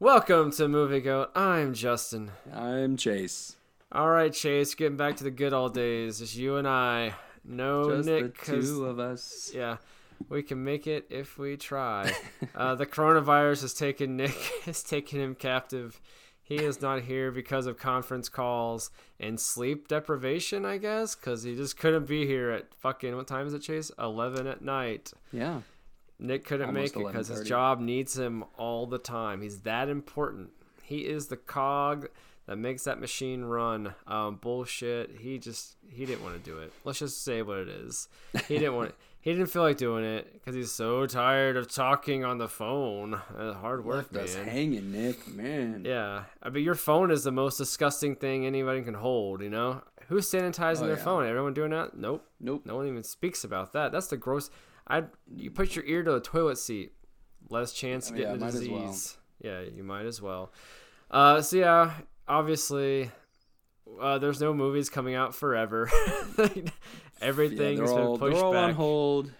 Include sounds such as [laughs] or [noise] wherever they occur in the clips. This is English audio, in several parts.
Welcome to Movie Goat. I'm Justin. I'm Chase. All right, Chase, getting back to the good old days. It's you and I. No Just Nick, the two of us. yeah, we can make it if we try. uh, the coronavirus has taken Nick, [laughs] has taken him captive. He is not here because of conference calls and sleep deprivation, I guess, because he just couldn't be here at fucking what time is it, Chase? Eleven at night. Yeah. Nick couldn't Almost make it because his job needs him all the time. He's that important. He is the cog that makes that machine run. Um, bullshit. He just he didn't want to do it. Let's just say what it is. He didn't want. [laughs] He didn't feel like doing it because he's so tired of talking on the phone. Uh, hard work, Left us man. hanging, Nick. Man. Yeah, I mean your phone is the most disgusting thing anybody can hold. You know who's sanitizing Oh, their yeah. phone? Everyone doing that? Nope. Nope. No one even speaks about that. That's the gross. I you put your ear to a toilet seat, less chance to Oh, get yeah, the as well. disease. Yeah, you might as well. Uh, so yeah, obviously, uh, there's no movies coming out forever. [laughs] Everything's yeah, they're all, pushed they're all on hold.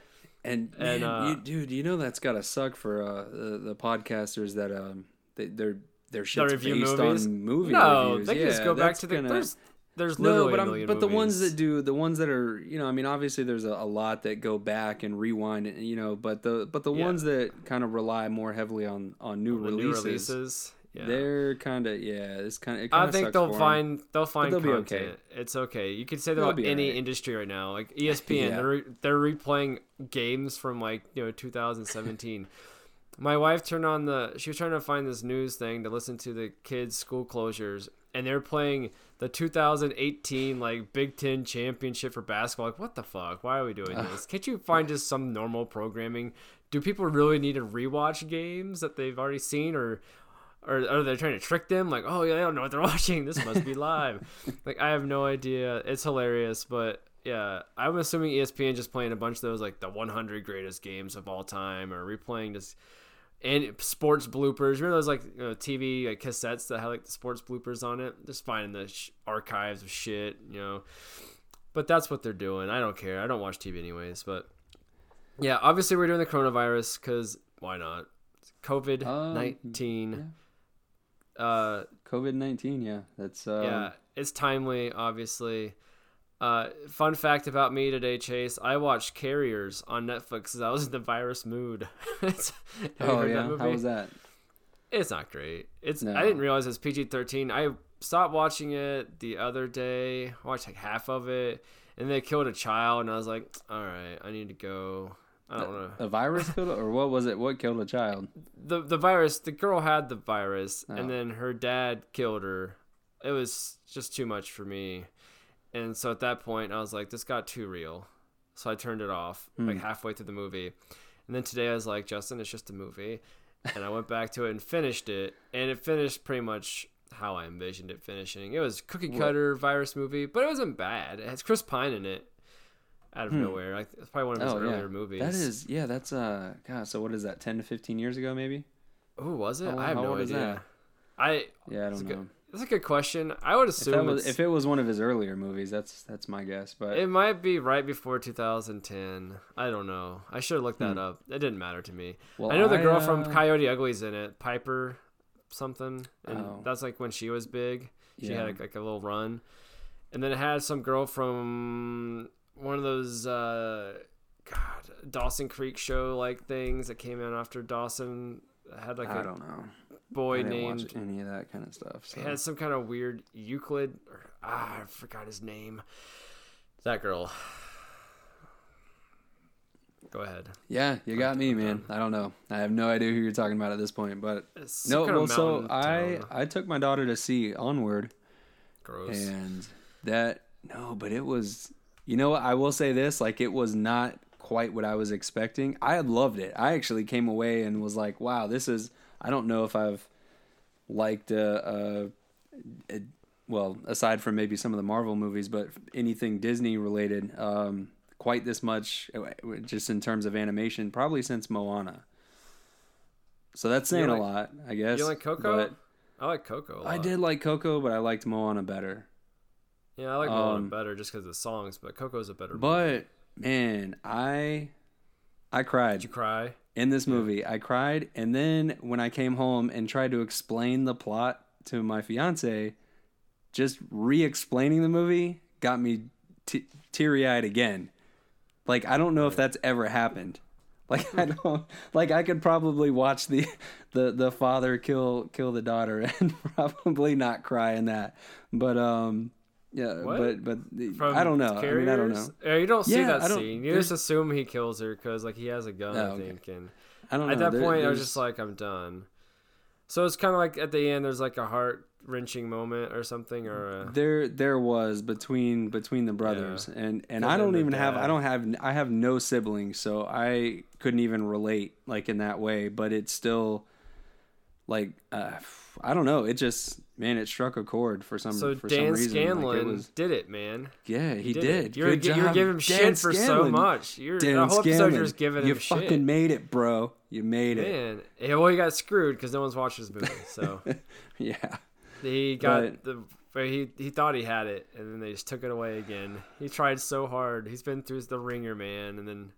And, And, man, uh, you, dude, you know that's gotta suck for uh, the, the podcasters that um they, they're their shit's based movies? on movie No, reviews. they can just go back to the. gonna- There's there's no, literally but I'm, million but the ones that do the ones that are you know I mean obviously there's a, a lot that go back and rewind and you know but the but the Yeah. ones that kind of rely more heavily on on new the releases, new releases. Yeah. they're kind of yeah it's kind of I think they'll find they'll find they'll be content. okay. It's okay. You could say that about any alright. industry right now. Like [laughs] ESPN, Yeah. they're re- they're replaying games from like you know 2017. [laughs] My wife turned on the. She was trying to find this news thing to listen to the kids' school closures, and they're playing the 2018 like Big Ten championship for basketball. Like, what the fuck? Why are we doing this? Can't you find just some normal programming? Do people really need to rewatch games that they've already seen, or or oh, are they trying to trick them? Like, oh yeah, I don't know what they're [laughs] watching. This must be live. like, I have no idea. It's hilarious, but yeah, I'm assuming ESPN just playing a bunch of those like the 100 greatest games of all time, or replaying just and sports bloopers. Remember those like you know, TV like cassettes that had like the sports bloopers on it? Just finding the sh- archives of shit, you know. But that's what they're doing. I don't care. I don't watch TV anyways. But yeah, obviously we're doing the coronavirus because why not? COVID um, nineteen. Uh, COVID nineteen yeah that's um, yeah, it's timely, obviously. Uh, fun fact about me today, Chase. I watched Carriers on Netflix because I was in the virus mood. [laughs] It's- have you oh yeah how was that It's not great. It's No. I didn't realize it's PG thirteen. I stopped watching it the other day. I watched like half of it, and they killed a child, and I was like, all right, I need to go. I don't know. a virus killed or what was it? What killed a child? The the virus the girl had the virus Oh. and then her dad killed her. It was just too much for me. And so at that point i was like this got too real. So i turned it off Hmm. like halfway through the movie. And then today i was like justin it's just a movie. And i went back to it and finished it. And it finished pretty much how i envisioned it finishing. It was cookie cutter virus movie but it wasn't bad. It has chris pine in it out of nowhere like it's probably one of his oh earlier yeah movies that is yeah that's uh god so what is that ten to fifteen years ago maybe Who was it How- i have no idea that? i yeah I don't a good- know That's a good question. I would assume that was if it was one of his earlier movies that's that's my guess but it might be right before 2010. I don't know. I should have looked that up. It didn't matter to me. Hmm. Well, I know the girl I, from uh, Coyote Ugly's in it, Piper something, and Oh. that's like when she was big. She Yeah. had like a little run, and then it had some girl from one of those uh, God Dawson Creek show like things that came out after Dawson. Had like I a don't know boy named watch any of that kind of stuff so. He had some kind of weird Euclid. Or, ah, I forgot his name. That girl. Go ahead. Yeah, you got me, man. I don't know. I have no idea who you're talking about at this point, but It's no. Well, so I. I took my daughter to see Onward, Gross. and that no, but it was. You know, what? I will say this: like, it was not quite what I was expecting. I had loved it. I actually came away and was like, "Wow, this is." I don't know if I've liked uh, uh, uh well, aside from maybe some of the Marvel movies, but anything Disney related. Um, quite this much, uh, just in terms of animation, probably since Moana. So that's saying like- a lot, I guess. You like Coco? but I like Coco. I did like Coco, but I liked Moana better. Yeah, I like Moana um, better just because of the songs, but Coco's a better. movie. But man, I I cried Did you cry? in this movie. I cried, and then when I came home and tried to explain the plot to my fiance, just re-explaining the movie got me t- teary-eyed again. Like I don't know if that's ever happened. [laughs] Like I [laughs] don't like I could probably watch the the the father kill kill the daughter [laughs] and probably not cry in that. But um yeah, What? but but From I don't know. I mean, I don't know. You don't see Yeah, that scene. You just assume he kills her because like he has a gun, Oh, I okay. think. And I don't know. at that There- point, I was just like, I'm done. So it's kind of like at the end, there's like a heart wrenching moment or something, or a, there there was between between the brothers and and Because I don't even the have I don't have I have no siblings so I couldn't even relate like in that way but it's still like uh, I don't know it just man it struck a chord for some so for Dan some reason Like, Scanlon it was did it, man. yeah he, did. did. You were, Good you job, giving him Dan shit for so much. You're, Dan the whole episode, Scanlon, you're just giving you him fucking made it bro you made it Man, yeah, well, he got screwed because no one's watched this movie. So [laughs] yeah he got But- the. But he he thought he had it, and then they just took it away again. He tried so hard. He's been through the ringer, man, and then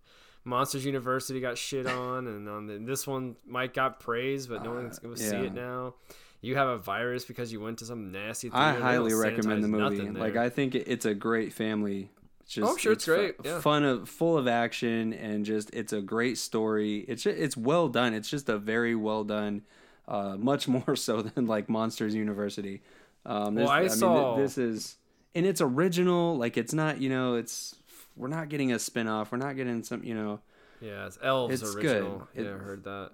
Monsters University got shit on, and on the, this one, Mike got praise, but no one's gonna see Uh, it now. You have a virus because you went to some nasty. Theater. I highly recommend the movie. Like. I think it's a great family. It's Just, Oh, I'm sure it's fu- great, yeah. fun of full of action and just it's a great story. It's ju- it's well done. It's just a very well done, uh, much [laughs] more so than like Monsters University. Um, Well, this, I mean, saw- th- this is and it's original. Like it's not you know it's we're not getting a spin off. We're not getting some you know yeah, it's Elves it's good. original. It- yeah, I heard that.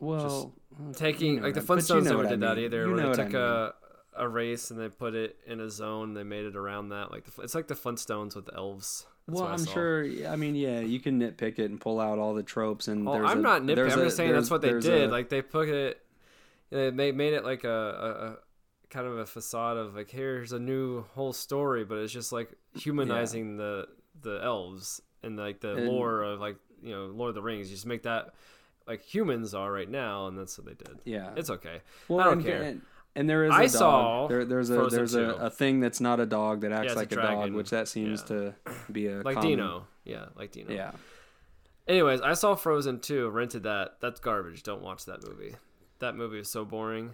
Well taking like the what I- you Flintstones never I did that either. You where know they what I took mean. a a race and they put it in a zone. They made it around that. Like the, it's like the Flintstones with elves. That's well, I'm saw. sure. I mean, yeah, you can nitpick it and pull out all the tropes and. Oh, there's I'm a- not nitpicking. I'm a- just saying that's what they did. a- like they put it, they made made it like a, a, a kind of a facade of like here's a new whole story, but it's just like humanizing the the elves and like the And- lore of like you know Lord of the Rings. You just make that like humans are right now, and that's what they did. Yeah, It's okay. well, I don't and, care. And, and there is. I a dog. saw there, there's a there's a, a thing that's not a dog that acts a like a, dog, which that seems Yeah. to be a Like common- Dino, yeah, like Dino. Yeah, Anyways, I saw Frozen 2, rented that. That's garbage. Don't watch that movie. That movie is so boring.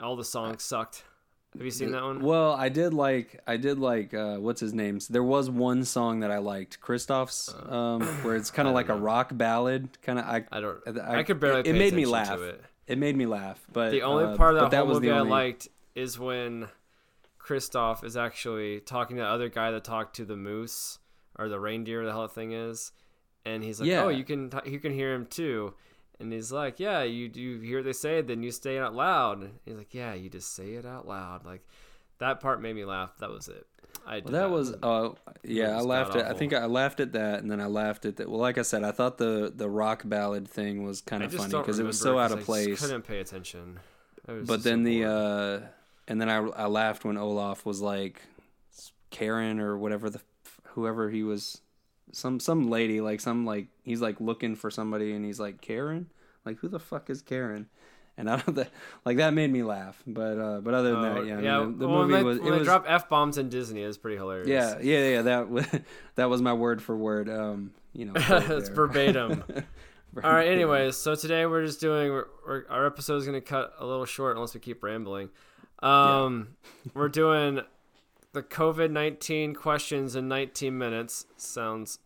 All the songs sucked. Have you seen that one? Well, I did like I did like uh, what's his name? There was one song that I liked, Kristoff's, um, where it's kind Uh, of like a rock ballad, kind of. I I don't. I, I, could barely. It, it made me laugh. It. It made me laugh, but The only uh, part of that, whole was movie the I liked is when Kristoff is actually talking to the other guy that talked to the moose or the reindeer, the hell thing is, and he's like, Yeah. "Oh, you can t- you can hear him too." And he's like, "Yeah, you you hear they say it, then you say it out loud." And he's like, "Yeah, you just say it out loud." Like that part made me laugh. That was it. I did Well, that was uh yeah, I laughed at. I think I laughed at that, and then I laughed at that. Well, like I said, I thought the the rock ballad thing was kind of funny because it was so out of I just place. couldn't pay attention. But just so then the uh, and then I I laughed when Olaf was like Karen or whatever the whoever he was, some some lady like some like he's like looking for somebody and he's like Karen, like who the fuck is Karen? And I don't [laughs] like that made me laugh. But uh, but other than Oh, that, yeah, I mean, the, the well, movie when they, was when it they was drop f bombs in Disney. It's pretty hilarious. yeah yeah yeah that was [laughs] that was my word for word. Um, you know, [laughs] quote it's verbatim. All right. Anyways, so today we're just doing we're, we're, our episode is gonna cut a little short unless we keep rambling. Um, we're doing the COVID nineteen questions in nineteen minutes. Sounds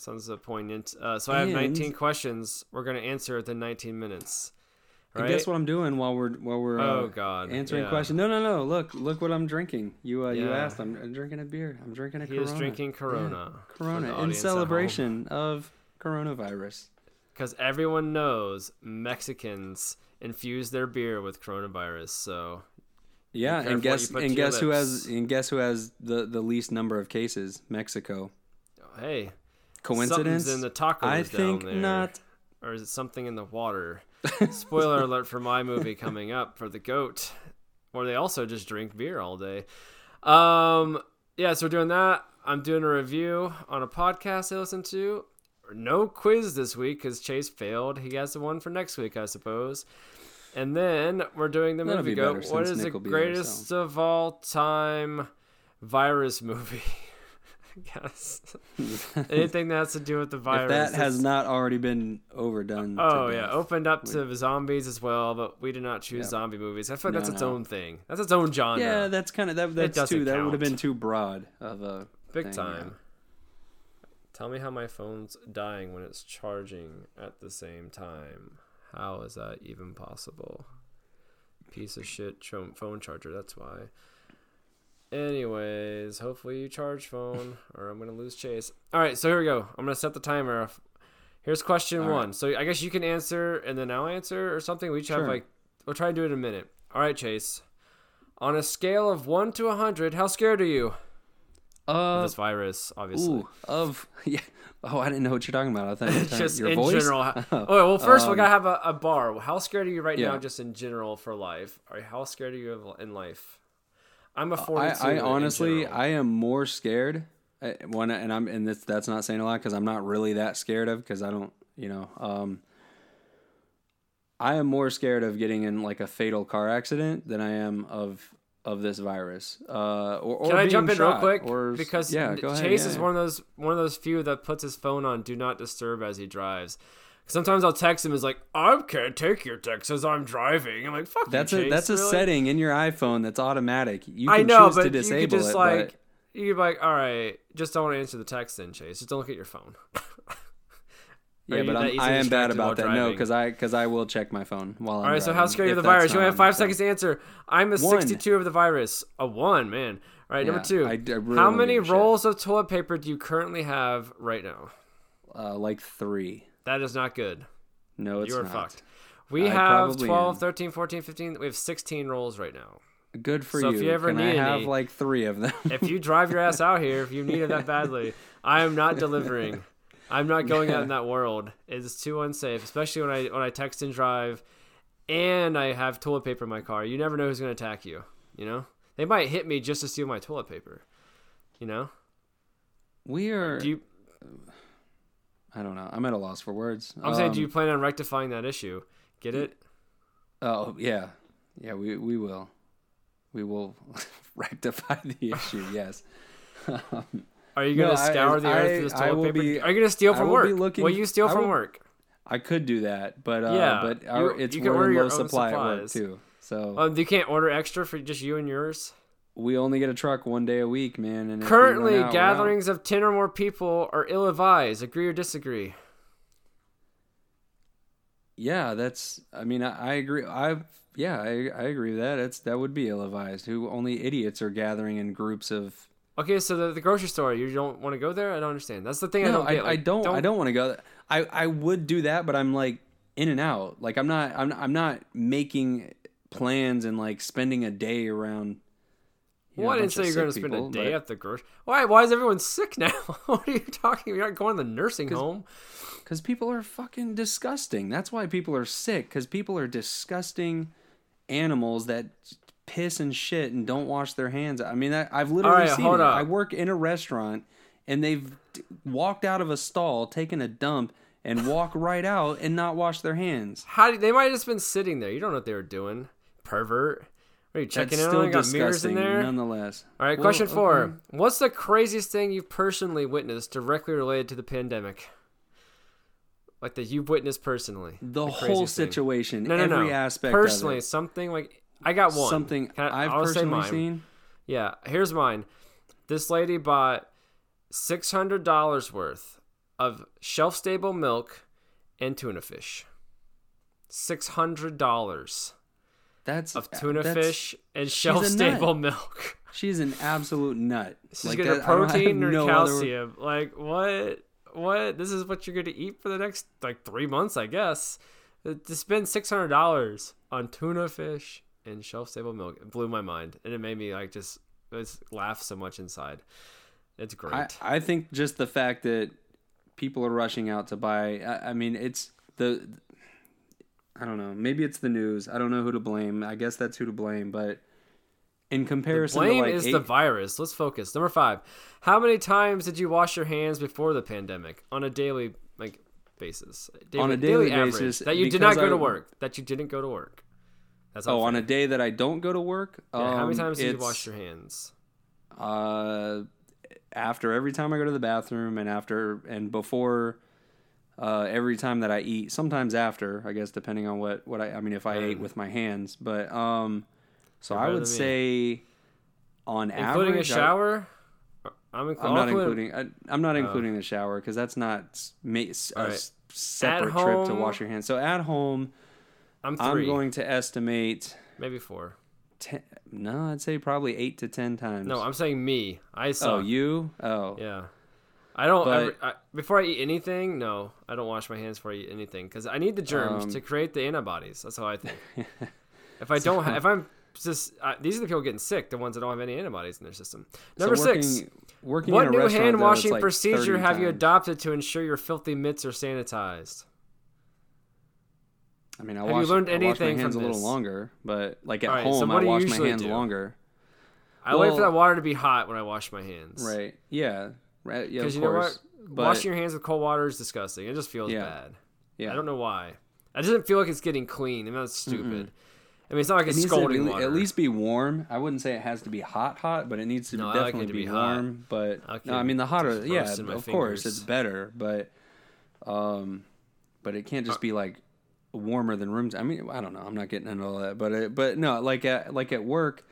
sounds uh, poignant. Uh, so I have And- nineteen questions. We're gonna answer within nineteen minutes. And Right? guess what I'm doing while we're while we're uh, Oh God. answering yeah. questions. No, no, no. Look, look what I'm drinking. You, uh, you asked. I'm, I'm drinking a beer. I'm drinking a He Corona. is drinking Corona. the Corona in audience at home. celebration of coronavirus. because everyone knows Mexicans infuse their beer with coronavirus. So Yeah, and guess and guess who has and guess who has the the least number of cases? Mexico. hey, Coincidence? something's in the tacos I down think there. not. or is it something in the water? [laughs] Spoiler alert for my movie coming up for the goat, where they also just drink beer all day. Um, yeah, so we're doing that. I'm doing a review on a podcast I listen to. No quiz this week because Chase failed. He has the one for next week, I suppose. And then we're doing the That'll movie be go. better What is Nick the greatest of all time virus movie? [laughs] [laughs] yes. Anything that has to do with the virus. if that has not already been overdone. Oh, to Oh yeah, opened up to zombies as well, but we did not choose Yeah. zombie movies. I feel like No, that's its no. own thing. That's its own genre. Yeah, that's kind of that. That's too. That would have been too broad of a Big thing, time. Tell me how my phone's dying when it's charging at the same time. How is that even possible? Piece of shit phone charger, that's why. Anyways, hopefully you charge phone [laughs] or I'm going to lose Chase. All right, so here we go. I'm going to set the timer. Here's question All one. right. So I guess you can answer and then I'll answer or something. We each have like, we'll try to do it in a minute. All right, Chase. On a scale of 1 to 100, how scared are you? Yeah. of Uh, this virus, obviously. ooh, of [laughs] yeah. Oh, I didn't know what you're talking about. I thought you were [laughs] just your in voice. general. oh, well, first we Um, gotta have a, a bar. How scared are you right now, just in general for life? Or how scared are you in life? I'm a I, 42. I in honestly. I am more scared. uh, One, and I'm, and this, that's not saying a lot because I'm not really that scared of because I don't, you know, um, I am more scared of getting in like a fatal car accident than I am of of this virus. Uh, or, or Can I jump in real quick? Or, because yeah, go ahead, Chase yeah, is yeah. one of those one of those few that puts his phone on do not disturb as he drives. Sometimes I'll text him is like, I can't take your text as I'm driving. I'm like, fuck That's you, a Chase, that's a setting in your iPhone that's automatic. You can I know, choose but to you disable could just it, like but you could be like, all right, just don't answer the text then, Chase. Just don't look at your phone. [laughs] Yeah, you but I'm, I am bad about that. No, because I because I will check my phone while I'm. All right, so how driving, scared are you if of the virus? You only have five on- seconds to answer. I'm a One. 62 of the virus. A one, man. All right, Yeah, number two. I I really how many a shit. rolls of toilet paper do you currently have right now? Uh, like three. That is not good. No, it's you are not. fucked. We I have probably 12, am. 13, 14, 15. We have 16 rolls right now. Good for So you. if you ever Can need I have any- like three of them? If you drive your ass out here, if you need it that badly, I am not delivering. I'm not going out in that world. It's too unsafe, especially when I when I text and drive, and I have toilet paper in my car. You never know who's going to attack you. You know, they might hit me just to steal my toilet paper. You know, we are. do you? I don't know. I'm at a loss for words. I'm saying, do Um, you plan on rectifying that issue? Get it? Oh yeah, yeah. We we will, we will [laughs] rectify the issue. [laughs] Yes. Are you going to I- scour the earth I- I toilet will paper? be- Are you going to steal from work? looking- will you steal I from will- work? I could do that, but uh, Yeah, but our, you- it's you can order your own supply at work supplies. too. So Um, you can't order extra for just you and yours. We only get a truck one day a week, man. And Currently, out, gatherings of 10 or more people are ill advised. Agree or disagree? Yeah, that's. I mean, I, I agree. I yeah, I, I agree with that. It's that would be ill advised. Who only idiots are gathering in groups of. Okay, so the, the grocery store, you don't want to go there? I don't understand. That's the thing I don't I, get. I Like, don't. I don't want to go. I I would do that, but I'm like in and out. Like I'm not. I'm I'm not making plans and like spending a day around. You know, Well, I didn't say you're going to spend people, a day but- at the grocery. Why? Why is everyone sick now? [laughs] what are you talking? You're not going to the nursing home. Because people are fucking disgusting. That's why people are sick. Because people are disgusting animals that piss and shit and don't wash their hands. I mean, I, I've literally All right, seen it. up. I work in a restaurant and they've d- walked out of a stall, taken a dump, and [laughs] walk right out and not wash their hands. How do, they might have just been sitting there. You don't know what they were doing. Pervert. Are you checking That's in still? Got mirrors in there. nonetheless. All right, Well, question four. okay. What's the craziest thing you've personally witnessed directly related to the pandemic? Like that you've witnessed personally. The, whole craziest thing. situation, No, no, every no. aspect Personally, of it. something like I got one. Something I, say personally seen. Yeah, here's mine. This lady bought six hundred dollars worth of shelf stable milk and tuna fish. Six hundred dollars That's of tuna that's- fish and shelf stable milk. [laughs] She's an absolute nut. She's Like gonna that- I don't have protein or no other- calcium. Like what? What? This is what you're gonna eat for the next like three months, I guess. Uh, To spend six hundred dollars on tuna fish and shelf stable milk it blew my mind, and it made me like just just laugh so much inside. It's great. I, I think just the fact that people are rushing out to buy. I, I mean, it's the. I don't know. Maybe it's the news. I don't know who to blame. I guess that's who to blame. But in comparison Blame to like is eight, the virus. Let's focus. Number five. How many times did you wash your hands before the pandemic on a daily like basis? On a daily average, basis, that you did not go to work. That you didn't go to work. That's oh, on a day that I don't go to work. Yeah, how many um, times did you wash your hands? Uh, after every time I go to the bathroom and after and before. Uh, every time that I eat, sometimes after, I guess, depending on what what I. I mean, if I ate Mm. with my hands, but um, so You're I would say, on Including average, a I- shower? I'm, inclu- I'm not including. I, I'm not including the shower because that's not s- ma- s- a Alright. s- separate trip to wash your hands. So at home, I'm three. I'm going to estimate. maybe four. Ten, no, I'd say probably eight to ten times. No, I'm saying me. I saw. oh, you? Oh, Yeah. I don't But- ever, I, before I eat anything. No, I don't wash my hands before I eat anything because I need the germs Um, to create the antibodies. That's how I think. [laughs] if I don't, [laughs] ha- if I'm just uh, these are the people getting sick, the ones that don't have any antibodies in their system. So Number working, six. Working What in a new hand washing like procedure 30 have you adopted to ensure your filthy mitts are sanitized? I mean, I Have you wash, learned I wash my hands a little longer, but like at Alright, so home, what I wash my hands do? longer. I wait for that water to be hot when I wash my hands. Right? Yeah. Right. Yeah. Of Because you know what? But, Washing your hands with cold water is disgusting. It just feels Yeah. bad. Yeah. I don't know why. It doesn't feel like it's getting clean. I mean, that's stupid. I mean, it's not like It it's needs to scalding at water. at least be warm. I wouldn't say it has to be hot, hot, but it needs to No, I be like it definitely to be, be hot. warm. But I no, I mean the hotter, yeah, of course, it's better. But, um, but it can't just be like warmer than room. I mean, I don't know. I'm not getting into all that, but it, but no, like at like at work,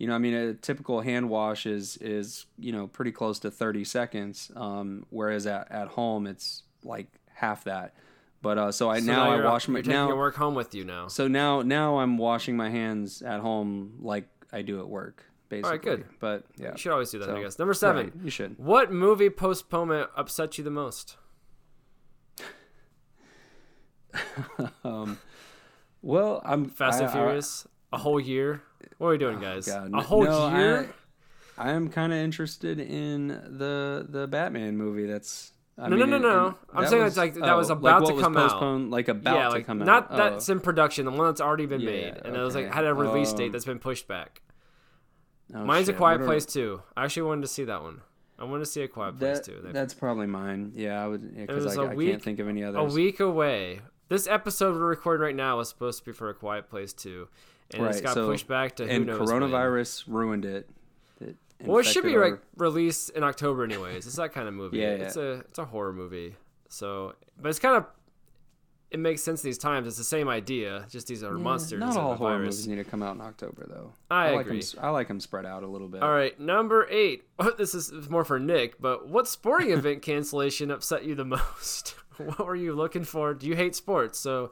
you know, I mean, a typical hand wash is is you know pretty close to 30 seconds, um, whereas at at home it's like half that. But uh, so I So now, I wash my now work home with you now. so now now I'm washing my hands at home like I do at work, basically. good. But yeah. You should always do that, I guess. Number seven. Right, you should. What movie postponement upset you the most? [laughs] Um well, I'm Fast I- and I- Furious? a whole year? What are we doing, guys? Oh, God, a whole no, year? I, I am kind of interested in the the Batman movie that's I No, mean, no, no, it- no. I'm saying it's like- that was oh, about like to come was out. like about yeah, to like come not out. Not that's oh. in production, the one that's already been Yeah, made, and it was like okay. had a release date Um, that's been pushed back. Oh, Mine's shit, a Quiet what are- Place too. I actually wanted to see that one. I wanted to see a Quiet Place That, too. That's probably mine. Yeah, I would because was I, week- I can't think of any other stuff. a week away. This episode we're recording right now was supposed to be for a Quiet Place too, and it's Right, got so- pushed back to who and knows when. coronavirus ruined it. It Well, it should be infected like released in October anyways. It's that kind of movie. [laughs] Yeah, It's a it's a horror movie. So, but it's kind of it makes sense these times. It's the same idea, just these are Yeah, monsters. Not all horror movies need to come out in October, though. I like agree. Them, s- I like them spread out a little bit. All right, number eight. [laughs] Oh, this is more for Nick, but what sporting [laughs] event cancellation upset you the most? what were you looking for? Do you hate sports? So,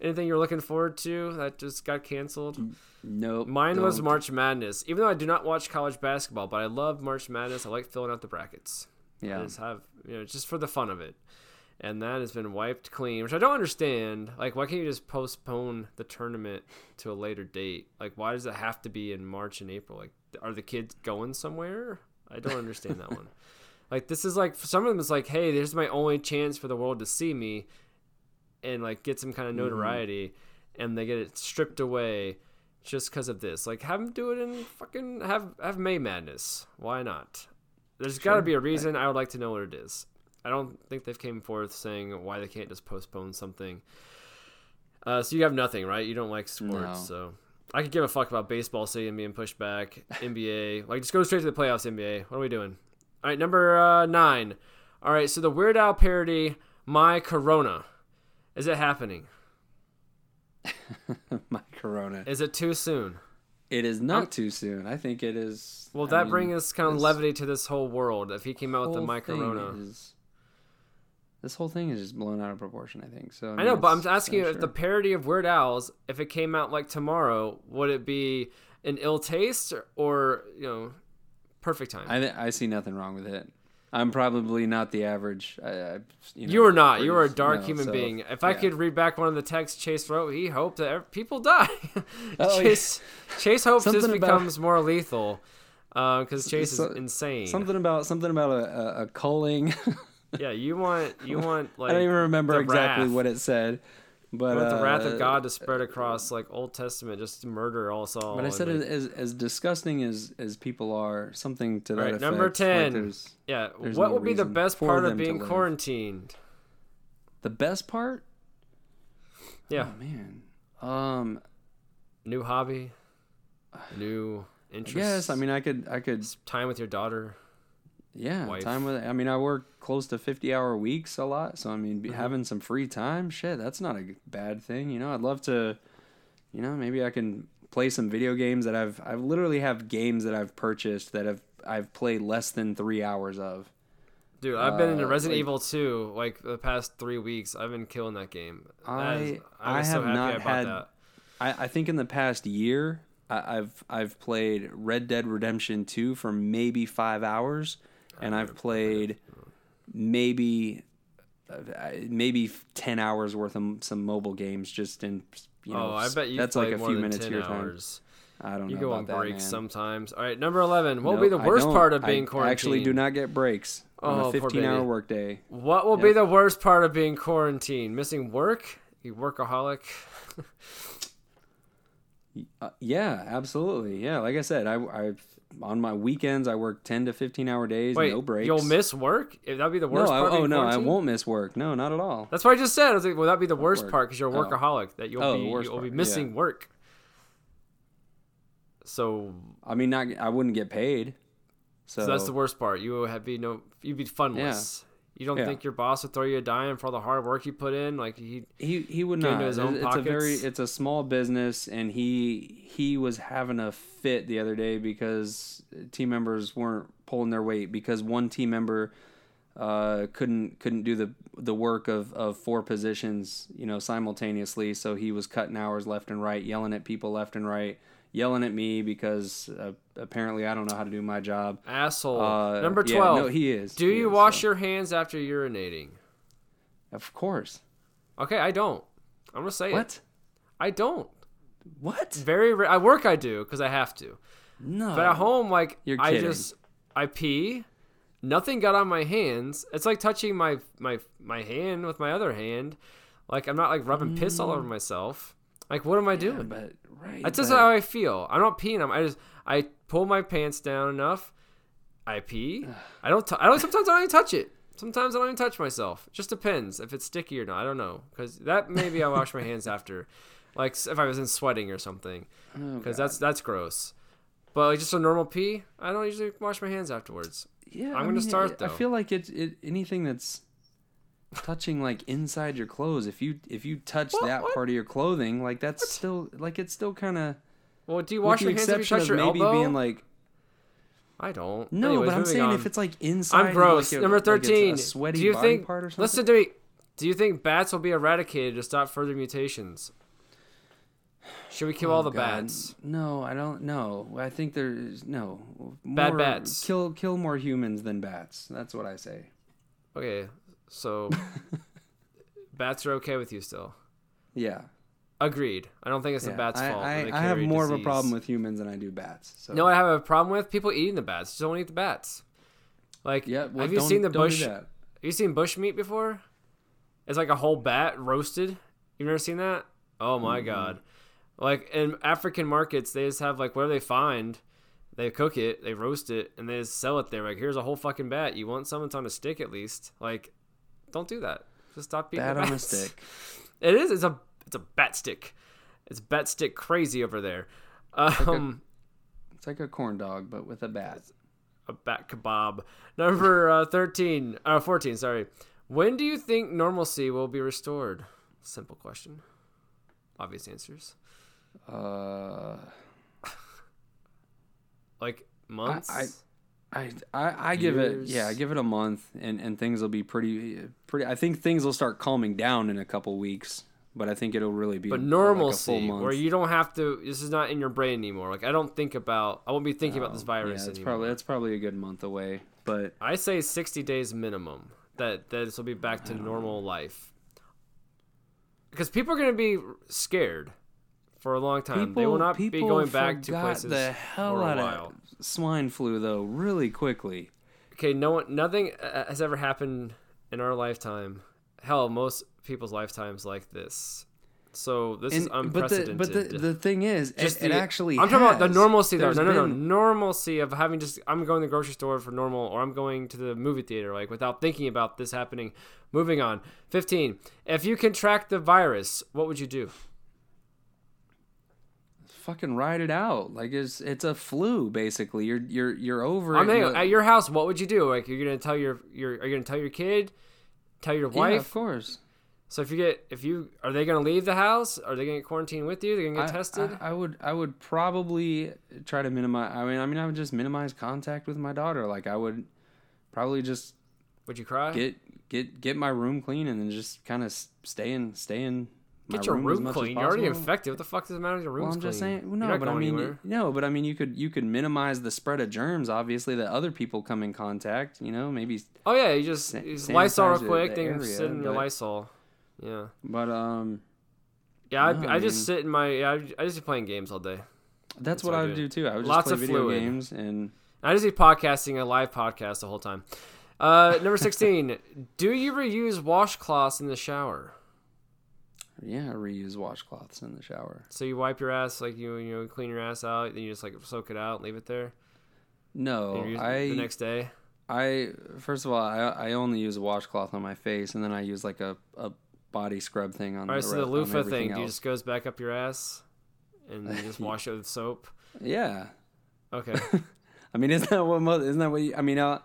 anything you're looking forward to that just got canceled? Nope. Mine was. March Madness. Even though I do not watch college basketball, but I love March Madness. I like filling out the brackets. I Yeah. just have you know just for the fun of it, and that has been wiped clean, which I don't understand. Like, why can't you just postpone the tournament to a later date? Like, why does it have to be in March and April? Like, are the kids going somewhere? I don't understand that one. [laughs] Like, this is like for some of them, is like, hey, this is my only chance for the world to see me, and like get some kind of notoriety, and they get it stripped away just because of this. Like, have them do it in fucking have have May Madness. Why not? There's got to be a reason. I would like to know what it is. I don't think they've came forth saying why they can't just postpone something. Uh, so you have nothing, right? You don't like sports, No. so I could give a fuck about baseball season being pushed back, [laughs] NBA. Like, just go straight to the playoffs, NBA. What are we doing? All right, number uh, nine. All right, so the Weird Al parody, My Corona. Is it happening? [laughs] My Corona. Is it too soon? It is not too soon. I think it is. Will I that mean, bring us kind of levity to this whole world if he came out with the My Corona? is- this whole thing is just blown out of proportion. I think so. I mean, know, but I'm asking you I'm if the parody of Weird Al's, if it came out like tomorrow, would it be an ill taste or, or you know, perfect time? I I see nothing wrong with it. I'm probably not the average. I, I, you, know, you are not. You are a dark no, human so, being. If I could read back one of the texts Chase wrote, he hoped that people die. [laughs] Oh, yeah. Chase, Chase hopes this Something about- becomes more lethal uh, because Chase so- is insane. something about something about a, a, a culling. [laughs] Yeah, you want you want like I don't even remember exactly wrath. what it said. But want the wrath uh, of God to spread across like Old Testament, just to murder all Saul. But I said like- as as disgusting as as people are, something to that Alright, effect. number like 10. there's- yeah. there's What no will be the best part of being quarantined? the best part. Yeah, Oh, man. Um. new hobby, [sighs] new interest. Yes. I mean, I could. I could. time with your daughter. Yeah. Wife. Time with. I mean, I work close to fifty-hour weeks a lot, so I mean, Mm-hmm. having some free time, shit, that's not a bad thing. You know, I'd love to. You know, maybe I can play some video games that I've. I literally have games that I've purchased that have I've played less than three hours of. Dude, I've been into Uh, Resident like- Evil 2 like the past three weeks. I've been killing that game. I- is- I was so have not I had- that. I, I think in the past year, I, I've I've played Red Dead Redemption Two for maybe five hours, and I've played maybe uh, maybe ten hours worth of some mobile games just in you know. oh, I bet you that's like a few minutes 10 of your time. hours. I don't You know You go on that, breaks man. sometimes. All right, number 11. What will be the worst part of I being quarantined? Actually, do not get breaks on Oh, a poor 15 hour workday. What will be the worst part of being quarantined? Missing work? You workaholic? Uh, yeah, absolutely. Yeah, like I said, I, I on my weekends I work 10 to 15 hour days, Wait, no breaks. you'll miss work? If that'd be the No, worst I, part. of oh no, I won't miss work. No, not at all. That's what I just said. I was like, well, that'd be the worst work? part because you're a Oh. workaholic. That you'll Oh, be you'll be missing yeah. work. So, I mean, not I wouldn't get paid. So, so that's the worst part. You would have be no. You'd be funless. You don't Yeah. think your boss would throw you a dime for all the hard work you put in? Like he, he he would not. into his own it's a very it's a small business, and he he was having a fit the other day because team members weren't pulling their weight because one team member uh, couldn't couldn't do the the work of of four positions you know simultaneously. So he was cutting hours left and right, yelling at people left and right, yelling at me because uh, apparently I don't know how to do my job. asshole. Uh, Number yeah, twelve. no, he is. Do He you is, wash so- your hands after urinating? Of course. Okay, I don't. I'm gonna say it. What? I don't. What? Very. Ra- I work. I do because I have to. No. But at home, like You're I kidding. just I pee. Nothing got on my hands. It's like touching my my my hand with my other hand. Like I'm not like rubbing piss all over myself. Like what am I. Yeah, doing? but right. That's just how I feel. I'm not peeing. I'm, I just I pull my pants down enough. I pee. I don't. T- I don't. Sometimes I don't even touch it. Sometimes I don't even touch myself. It just depends if it's sticky or not. I don't know because that maybe I wash my hands after, like if I was in sweating or something, Oh, because God. that's that's gross. But like just a normal pee, I don't usually wash my hands afterwards. Yeah, I'm gonna start, I though. feel like it's it, anything that's touching like inside your clothes. If you if you touch What? that What? part of your clothing, like that's still like it's still kind of. Well, do you wash your hands if you touch your maybe elbow? being like I don't. no, Anyways, but I'm saying on. if it's like inside. I'm gross. like a- Number like thirteen. sweaty do you think? part or something. Listen to me. Do you think bats will be eradicated to stop further mutations? Should we kill oh, all Oh, the God. bats? No, I don't know. I think there's no Bad bats. Kill kill more humans than bats. That's what I say. Okay, so [laughs] bats are okay with you still. Yeah. Agreed. I don't think it's the bats' I, fault. I, I have more of a problem with humans than I do bats. So. What I have a problem with? People eating the bats. Just don't eat the bats. Like, Yeah. Well, have you seen the bush? Have you seen bush meat before? It's like a whole bat roasted. You've never seen that? Oh my Mm-hmm. god! Like in African markets, they just have like whatever they find, they cook it, they roast it, and they just sell it there. Like here's a whole fucking bat. You want some? It's on a stick at least. Like, don't do that. Just stop eating Bat on a stick. It is. It's a. It's a bat stick. It's bat stick crazy over there. Um, It's like a corn dog, but with a bat. a bat kebab. Number uh, 13, uh, 14, sorry. When do you think normalcy will be restored? Simple question. Obvious answers. Uh, [laughs] Like months? I- I, I, I give it, yeah, I give it a month, and, and things will be pretty, pretty. I think things will start calming down in a couple weeks, but I think it'll really be. but like a normalcy, full month. where you don't have to, this is not in your brain anymore. Like, I don't think about, I won't be thinking about this Oh, virus Yeah, it's anymore. probably that's probably a good month away, but I say 60 days minimum that, that this will be back to normal life. Because people are going to be scared for a long time. they will not be going back to places the hell for a out while. of swine flu though, really quickly. okay, no one, nothing uh, has ever happened in our lifetime. Hell, most people's lifetimes like this. So this is And, but the unprecedented. but the, the thing is, Just it, it actually. I'm talking about the normalcy though. There's No, no, no. been- Normalcy of having just I'm going to the grocery store for normal, or I'm going to the movie theater like without thinking about this happening. Moving on. Fifteen. If you contract the virus, what would you do? Fucking ride it out. Like it's it's a flu basically. You're you're you're over. I'm The- at your house, what would you do? Like you're gonna tell your your are you gonna tell your kid, tell your yeah, wife? of course. So if you get if you are they gonna leave the house? Are they gonna get quarantined with you? They're gonna get I- tested. I, I would I would probably try to minimize. I mean I mean I would just minimize contact with my daughter. Like I would probably just would you cry? get get get my room clean and then just kind of stay in stay in. Get your room much clean. You're already infected. What the fuck does it matter if your room's Well, I'm clean? just saying. No, but I mean, anywhere. no, but I mean, you could you could minimize the spread of germs. Obviously, that other people come in contact. You know, maybe. Oh yeah, you just Sa- you just Lysol real quick, the then area, sit in your but- Lysol. Yeah, But um, yeah. I, No, I, I just mean- sit in my. Yeah, I, I just be playing games all day. that's, That's what what I would do. do too. I would just Lots play of video fluid. games and I just be podcasting a live podcast the whole time. Uh, number sixteen. [laughs] do you reuse washcloths in the shower? Yeah, reuse washcloths in the shower. So you wipe your ass like you you know clean your ass out, then you just like soak it out, leave it there, No, and you use it I the next day. I first of all I I only use a washcloth on my face and then I use like a, a body scrub thing on All right, the so the loofah thing, you else. just goes back up your ass, and you just [laughs] wash it with soap. Yeah, Okay. [laughs] I mean, isn't that what isn't that what you, I mean? Uh,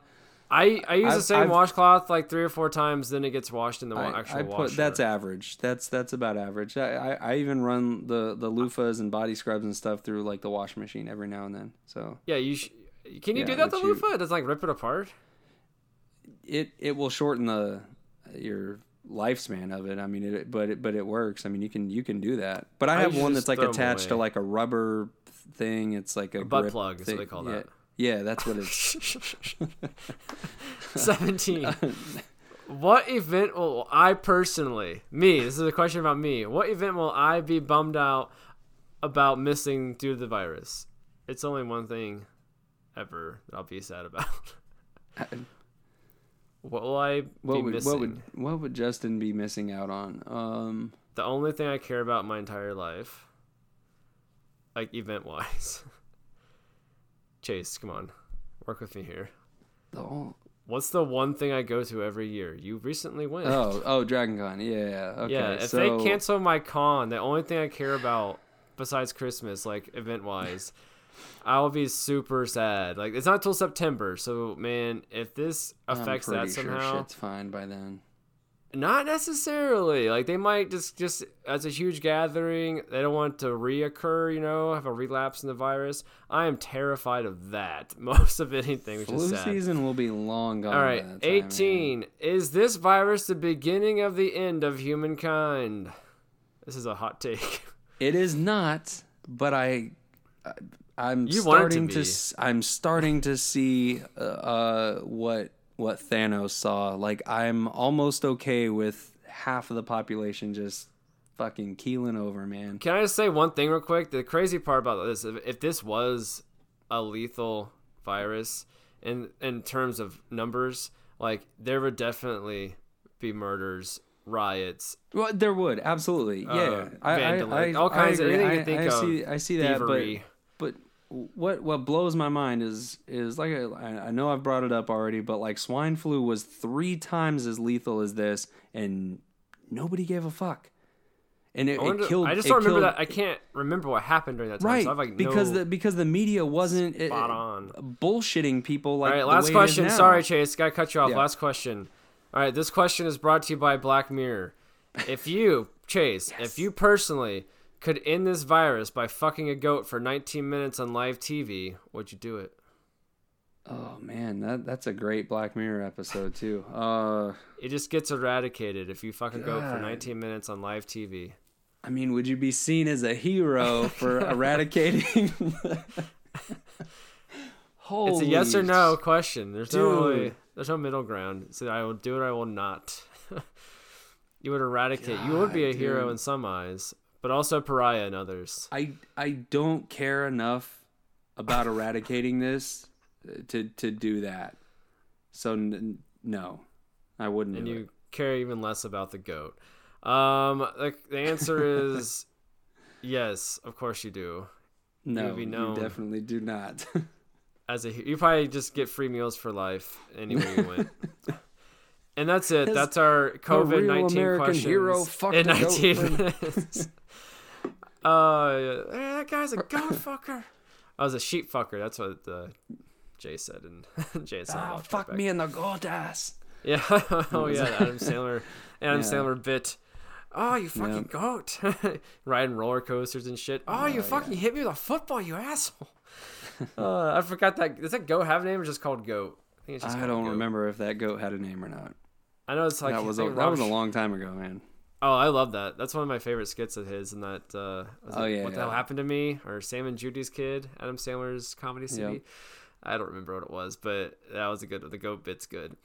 I, I use the I've- same I've- washcloth like three or four times, then it gets washed in the I, actual I put washer. that's average. That's that's about average. I, I, I even run the the loofahs and body scrubs and stuff through like the wash machine every now and then. So Yeah, you sh- can you Yeah, do that the you- loofah? It doesn't like rip it apart. it it will shorten the your lifespan of it. I mean, it but it, but it works. I mean, you can you can do that. But I have one that's like attached to like a rubber thing. It's like a, A butt plug is what they call that. Yeah, that's what it's. [laughs] 17. [laughs] what event will I personally, me, this is a question about me, what event will I be bummed out about missing due to the virus? It's only one thing ever that I'll be sad about. [laughs] what will I be what would missing? what would what would Justin be missing out on? Um, the only thing I care about my entire life, like event wise. Chase, come on, work with me here. the whole, What's the one thing I go to every year? You recently went. oh oh Dragon Con. Yeah. yeah, Okay. yeah, if so, they cancel my con, the only thing I care about besides Christmas, like event wise, I [laughs] will be super sad. Like it's not till September, so man, if this affects that pretty sure somehow, shit's fine by then. Not necessarily. Like they might just just as a huge gathering, they don't want to reoccur. You know, have a relapse in the virus. I am terrified of that. [laughs] Most of anything, which Flu is sad. season will be long gone. All right, that time. 18. Is this virus the beginning of the end of humankind? This is a hot take. [laughs] It is not, but I, I'm You to starting to, s- I'm starting to see uh, uh what what Thanos saw. Like I'm almost okay with half of the population just fucking keeling over, man. Can I just say one thing real quick? The crazy part about this, if, if this was a lethal virus in in terms of numbers, like there would definitely be murders, riots, Well, there would absolutely, yeah. Uh, I, I, vandalism, I, all kinds I of- anything you I, think of, see, I see that, but but what what blows my mind is is like I, I know I've brought it up already, but like swine flu was three times as lethal as this, and nobody gave a fuck. And it, I, wonder- it killed. I just don't remember killed- that. I can't remember what happened during that time. Right, So like because the because the media wasn't it- on. bullshitting people like. All right, last question. Sorry, Chase. Gotta cut you off. Yeah. Last question. All right, this question is brought to you by Black Mirror. If you, Chase, if you personally could end this virus by fucking a goat for 19 minutes on live TV, would you do it? Oh man, that that's a great Black Mirror episode too. Uh, It just gets eradicated if you fucking goat for 19 minutes on live TV. I mean, would you be seen as a hero for [laughs] eradicating? [laughs] [laughs] Holy It's a yes or no question. There's no really, there's no middle ground. So I will do it. I will not. you would eradicate. you would be a God, hero in some eyes, but also pariah and others. I I don't care enough about eradicating this to to do that. So n- no, I wouldn't. and you it. care even less about the goat. Um, the, the answer [laughs] is yes. Of course you do. No, you definitely do not. [laughs] As a you probably just get free meals for life anywhere you went. [laughs] And that's it. That's our COVID nineteen questions hero in nineteen minutes. Uh, yeah, that guy's a [laughs] goat fucker. I was a sheep fucker. That's what uh, Jay said, and [laughs] Jay said, oh, fuck me in the goat ass. [laughs] Yeah. oh yeah, Adam Sandler. Adam Yeah. Sandler bit. Oh, you fucking Yeah. goat! Riding roller coasters and shit. Oh, you fucking hit me with a football, you asshole! uh, I forgot that. Does that goat have a name or just called goat? I think it's just I don't Goat. remember if that goat had a name or not. I know it's like that was a, that was a long time ago, man. Oh, I love that. That's one of my favorite skits of his. And that uh, was Oh, it yeah, what the hell happened to me? Or Stan and Judy's kid, Adam Sandler's comedy CD. Yep. I don't remember what it was, but that was a good. The goat bit's good.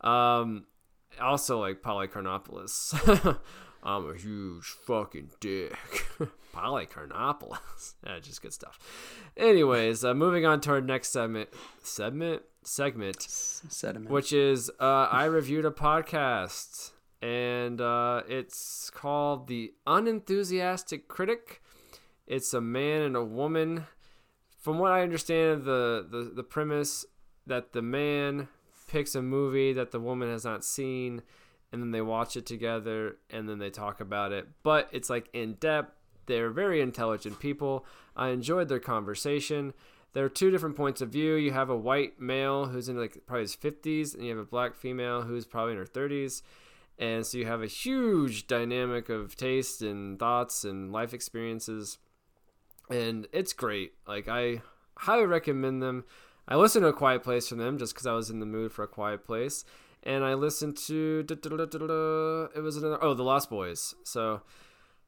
Um, also like Polychronopolous. [laughs] I'm a huge fucking dick. [laughs] Polychronopolous. [laughs] yeah, just good stuff. Anyways, uh, moving on to our next segment. Segment. Segment Sediment. which is uh, I reviewed a podcast, and uh, it's called The Unenthusiastic Critic. It's a man and a woman. From what I understand, the, the, the premise that the man picks a movie that the woman has not seen, and then they watch it together, and then they talk about it. But it's like in depth. They're very intelligent people. I enjoyed their conversation there are two different points of view. You have a white male who's in like probably his 50s, and you have a black female who's probably in her 30s. And so you have a huge dynamic of taste and thoughts and life experiences. And it's great. Like, I highly recommend them. I listened to A Quiet Place from them just because I was in the mood for A Quiet Place. And I listened to, it was another, oh, The Lost Boys. So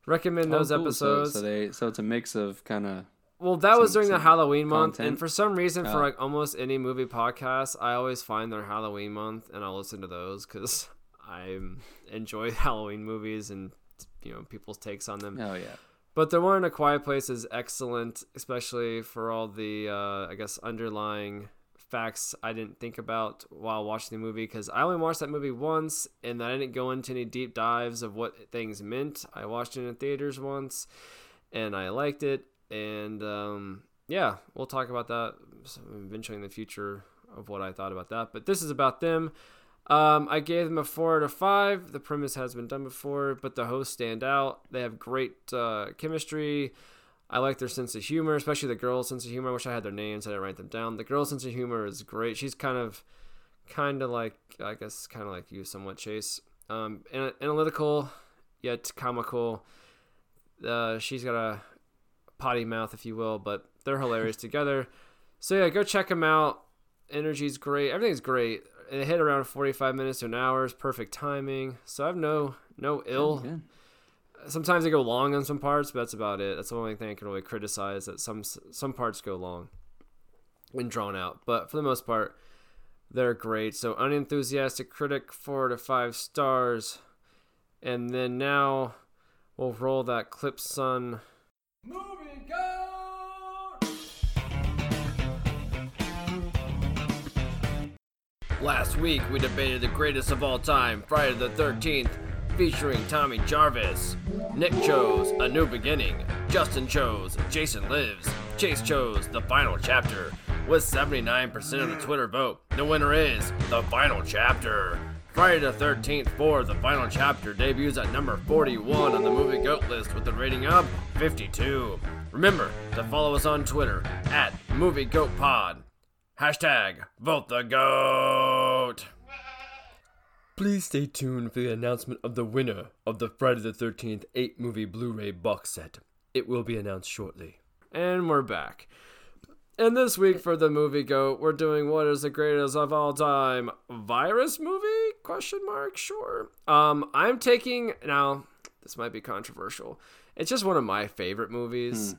recommend Oh, those cool. Episodes. So, they so it's a mix of kind of Well, that was during the some Halloween month, content? and for some reason, for Oh. like almost any movie podcast, I always find their Halloween month, and I'll listen to those because I enjoy [laughs] Halloween movies and you know people's takes on them. oh yeah. But the one in a Quiet Place is excellent, especially for all the uh, I guess underlying facts I didn't think about while watching the movie because I only watched that movie once, and I didn't go into any deep dives of what things meant. I watched it in theaters once, and I liked it, and um, yeah, we'll talk about that eventually in the future of what I thought about that. But this is about them. Um, I gave them a four out of five. The premise has been done before, but the hosts stand out. They have great uh, chemistry. I like their sense of humor, especially the girl's sense of humor. I wish I had their names. I didn't write them down. The girl's sense of humor is great. She's kind of, kind of like I guess, kind of like you, somewhat Chase. Um, analytical, yet comical. Uh, she's got a potty mouth, if you will, but they're hilarious [laughs] together. So yeah, go check them out. Energy's great. Everything's great. And It hit around 45 minutes to an hour. It's perfect timing. So I have no no ill. Good. Sometimes they go long on some parts, but that's about it. That's the only thing I can really criticize. That some some parts go long when drawn out, but for the most part, they're great. So unenthusiastic critic, four to five stars, and then now we'll roll that clip, son. Movie go. Last week, we debated the greatest of all time, Friday the 13th, featuring Tommy Jarvis. Nick chose A New Beginning. Justin chose Jason Lives. Chase chose The Final Chapter. With 79% of the Twitter vote, the winner is The Final Chapter. Friday the 13th for The Final Chapter debuts at number 41 on the Movie Goat list with a rating of 52. Remember to follow us on Twitter at Movie Goat Pod. Hashtag vote the goat. Please stay tuned for the announcement of the winner of the Friday the 13th 8 movie Blu ray box set. It will be announced shortly. And we're back. And this week for the movie goat, we're doing what is the greatest of all time virus movie? Question mark. Sure. Um, I'm taking now. This might be controversial. It's just one of my favorite movies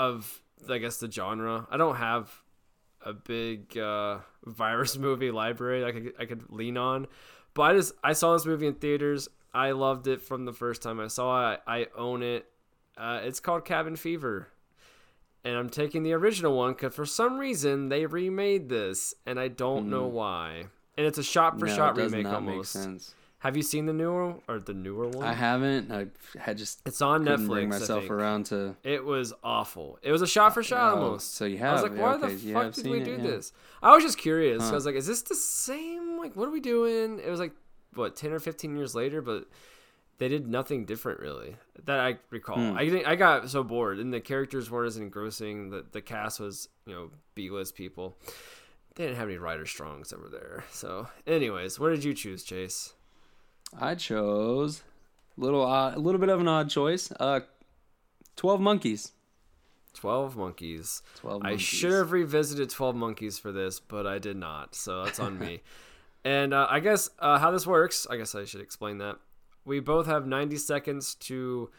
of I guess the genre. I don't have a big uh, virus [laughs] movie library I could I could lean on, but I just I saw this movie in theaters. I loved it from the first time I saw it. I, I own it. Uh, it's called Cabin Fever, and I'm taking the original one because for some reason they remade this, and I don't know why. And it's a shot for No, shot remake almost. Have you seen the newer or the newer one? I haven't. I had just It's on Netflix. bring myself around to. It was awful. It was a shot for shot Oh, almost. so you have. I was like, why okay, the fuck did we it, do yeah. this? I was just curious. Huh. I was like, is this the same? Like, what are we doing? It was like, what, 10 or 15 years later, but they did nothing different really that I recall. Hmm. I think I got so bored, and the characters weren't as engrossing. The the cast was you know B list people. They didn't have any Ryder Strongs over there. So, anyways, what did you choose, Chase? I chose little odd, a little bit of an odd choice. Uh, Twelve Monkeys. Twelve Monkeys. Twelve. I should have revisited 12 Monkeys for this, but I did not. So that's on me. [laughs] And uh, I guess uh, how this works, I guess I should explain that. We both have 90 seconds to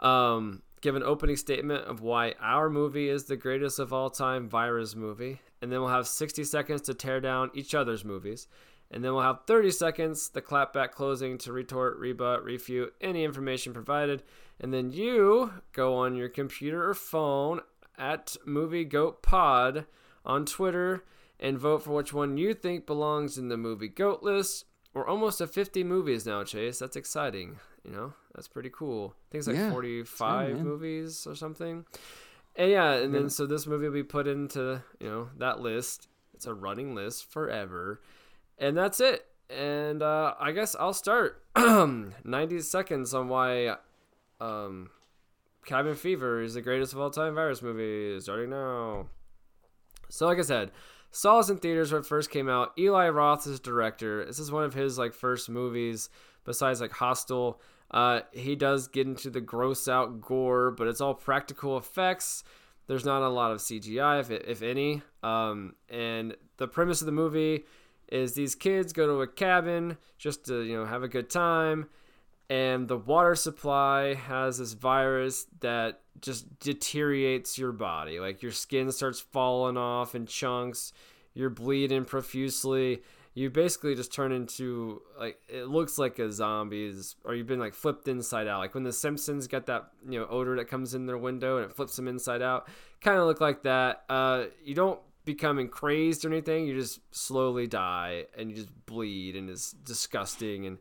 um, give an opening statement of why our movie is the greatest of all time virus movie. And then we'll have 60 seconds to tear down each other's movies. And then we'll have 30 seconds, the clapback closing, to retort, rebut, refute any information provided. And then you go on your computer or phone at Movie Goat Pod on Twitter and vote for which one you think belongs in the Movie Goat list. We're almost at 50 movies now, Chase. That's exciting. You know, that's pretty cool. I think it's like Yeah, 45 man. movies or something. And yeah, and Yeah. then so this movie will be put into, you know, that list. It's a running list forever. And that's it. And uh, I guess I'll start [clears throat] 90 seconds on why um, Cabin Fever is the greatest of all time virus movie starting now. So, like I said, saw this in theaters when it first came out. Eli Roth is director. This is one of his like first movies besides like Hostel. Uh, he does get into the gross out gore, but it's all practical effects. There's not a lot of CGI, if, if any. Um, and the premise of the movie is these kids go to a cabin just to you know have a good time and the water supply has this virus that just deteriorates your body. Like your skin starts falling off in chunks, you're bleeding profusely. You basically just turn into like it looks like a zombies, or you've been like flipped inside out. Like when the Simpsons get that you know odor that comes in their window and it flips them inside out, kind of look like that. Uh, you don't becoming crazed or anything. You just slowly die and you just bleed and it's disgusting and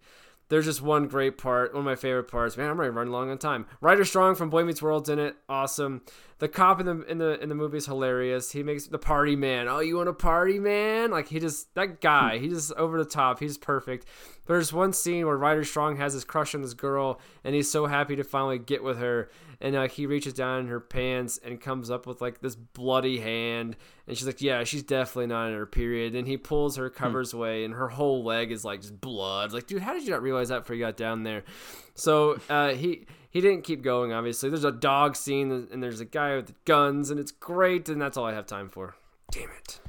there's just one great part, one of my favorite parts. Man, I'm already running long on time. Ryder Strong from Boy Meets World's in it, awesome. The cop in the in the in the movie is hilarious. He makes the party man. Oh, you want a party man? Like he just that guy. He just over the top. He's perfect. But there's one scene where Ryder Strong has his crush on this girl, and he's so happy to finally get with her. And uh, he reaches down in her pants and comes up with like this bloody hand, and she's like, "Yeah, she's definitely not in her period." And he pulls her covers away, and her whole leg is like just blood. Like, dude, how did you not realize that before you got down there? So uh, he he didn't keep going. Obviously, there's a dog scene, and there's a guy with guns, and it's great. And that's all I have time for. Damn it!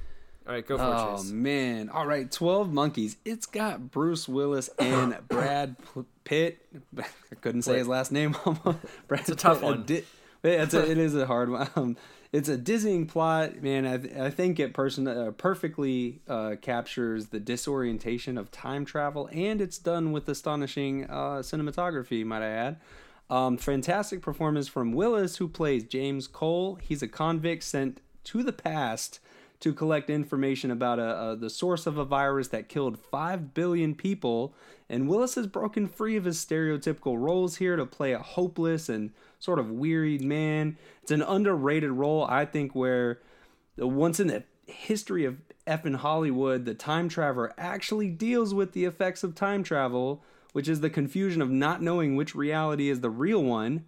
All right, go for it, Oh man! All right, Twelve Monkeys. It's got Bruce Willis and [coughs] Brad P- Pitt. I couldn't say Wait. his last name. [laughs] Brad it's a tough one. Di- it's a, it is a hard one. Um, it's a dizzying plot, man. I, th- I think it person uh, perfectly uh, captures the disorientation of time travel, and it's done with astonishing uh, cinematography. Might I add? Um, fantastic performance from Willis, who plays James Cole. He's a convict sent to the past to collect information about a, a, the source of a virus that killed 5 billion people. And Willis has broken free of his stereotypical roles here to play a hopeless and sort of wearied man. It's an underrated role, I think, where uh, once in the history of effing Hollywood, the time traveler actually deals with the effects of time travel, which is the confusion of not knowing which reality is the real one,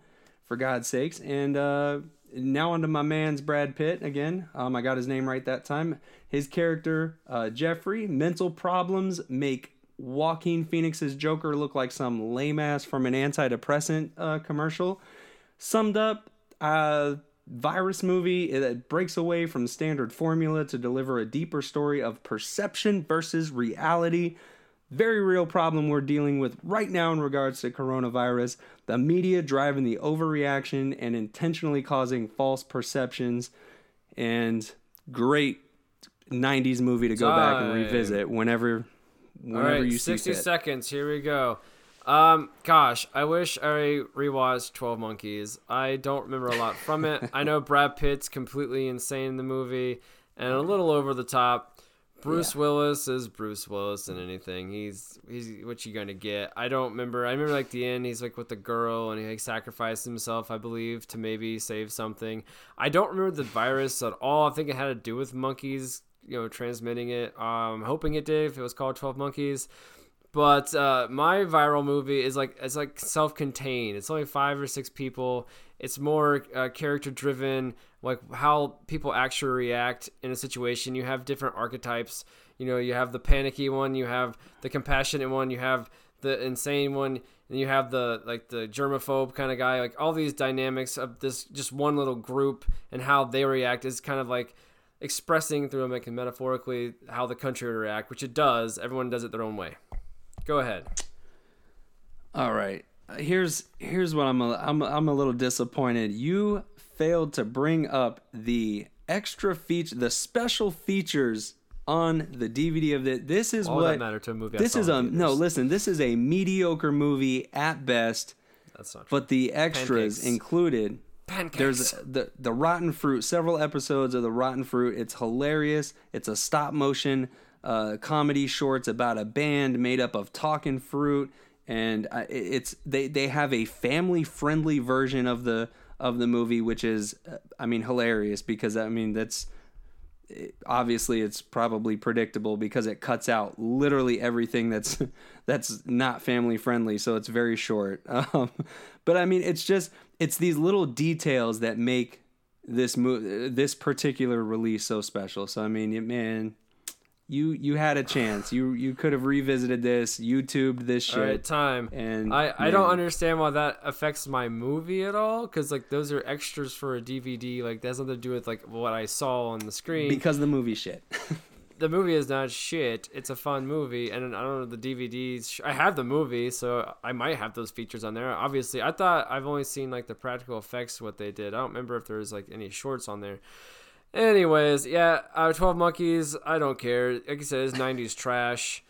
for God's sakes. And uh, now onto my man's Brad Pitt again. Um, I got his name right that time. His character, uh, Jeffrey, mental problems make Joaquin Phoenix's Joker look like some lame ass from an antidepressant uh, commercial. Summed up, uh, virus movie that breaks away from standard formula to deliver a deeper story of perception versus reality. Very real problem we're dealing with right now in regards to coronavirus. The media driving the overreaction and intentionally causing false perceptions. And great 90s movie to go back and revisit whenever whenever right, you see 60 fit. seconds. Here we go. Um, gosh, I wish I rewatched 12 Monkeys. I don't remember a lot from it. I know [laughs] Brad Pitt's completely insane in the movie and a little over the top, Bruce Willis is Bruce Willis in anything. He's he's what you gonna get. I don't remember. I remember like the end. He's like with the girl and he like sacrificed himself, I believe, to maybe save something. I don't remember the virus at all. I think it had to do with monkeys, you know, transmitting it. Um, hoping it did. If it was called Twelve Monkeys. But uh, my viral movie is like it's like self-contained. It's only five or six people. It's more uh, character-driven, like how people actually react in a situation. You have different archetypes. You know, you have the panicky one, you have the compassionate one, you have the insane one, and you have the like the germaphobe kind of guy. Like all these dynamics of this just one little group and how they react is kind of like expressing through like metaphorically how the country would react, which it does. Everyone does it their own way. Go ahead. All right. Here's here's what I'm a, I'm I'm a little disappointed. You failed to bring up the extra feature, the special features on the DVD of the. This is Why would that what matter to a movie this is a theaters? no. Listen, this is a mediocre movie at best, That's not true. but the extras Pancakes. included. Pancakes. There's the the rotten fruit. Several episodes of the rotten fruit. It's hilarious. It's a stop motion uh, comedy shorts about a band made up of talking fruit, and uh, it's they they have a family friendly version of the of the movie, which is uh, I mean hilarious because I mean that's obviously it's probably predictable because it cuts out literally everything that's [laughs] that's not family friendly so it's very short. [laughs] Um, but i mean it's just it's these little details that make this mo- this particular release so special. So i mean man you you had a chance you you could have revisited this youtubed this shit All right, time. and I, I don't understand why that affects my movie at all because like those are extras for a DVD. Like that has nothing to do with like what I saw on the screen. because the movie shit [laughs] the movie is not shit. It's a fun movie, and I don't know the DVDs. I have the movie, so I might have those features on there. Obviously, I thought I've only seen like the practical effects what they did. I don't remember if there was like any shorts on there. Anyways, yeah, uh, Twelve Monkeys. I don't care. Like I said, it's '90s trash.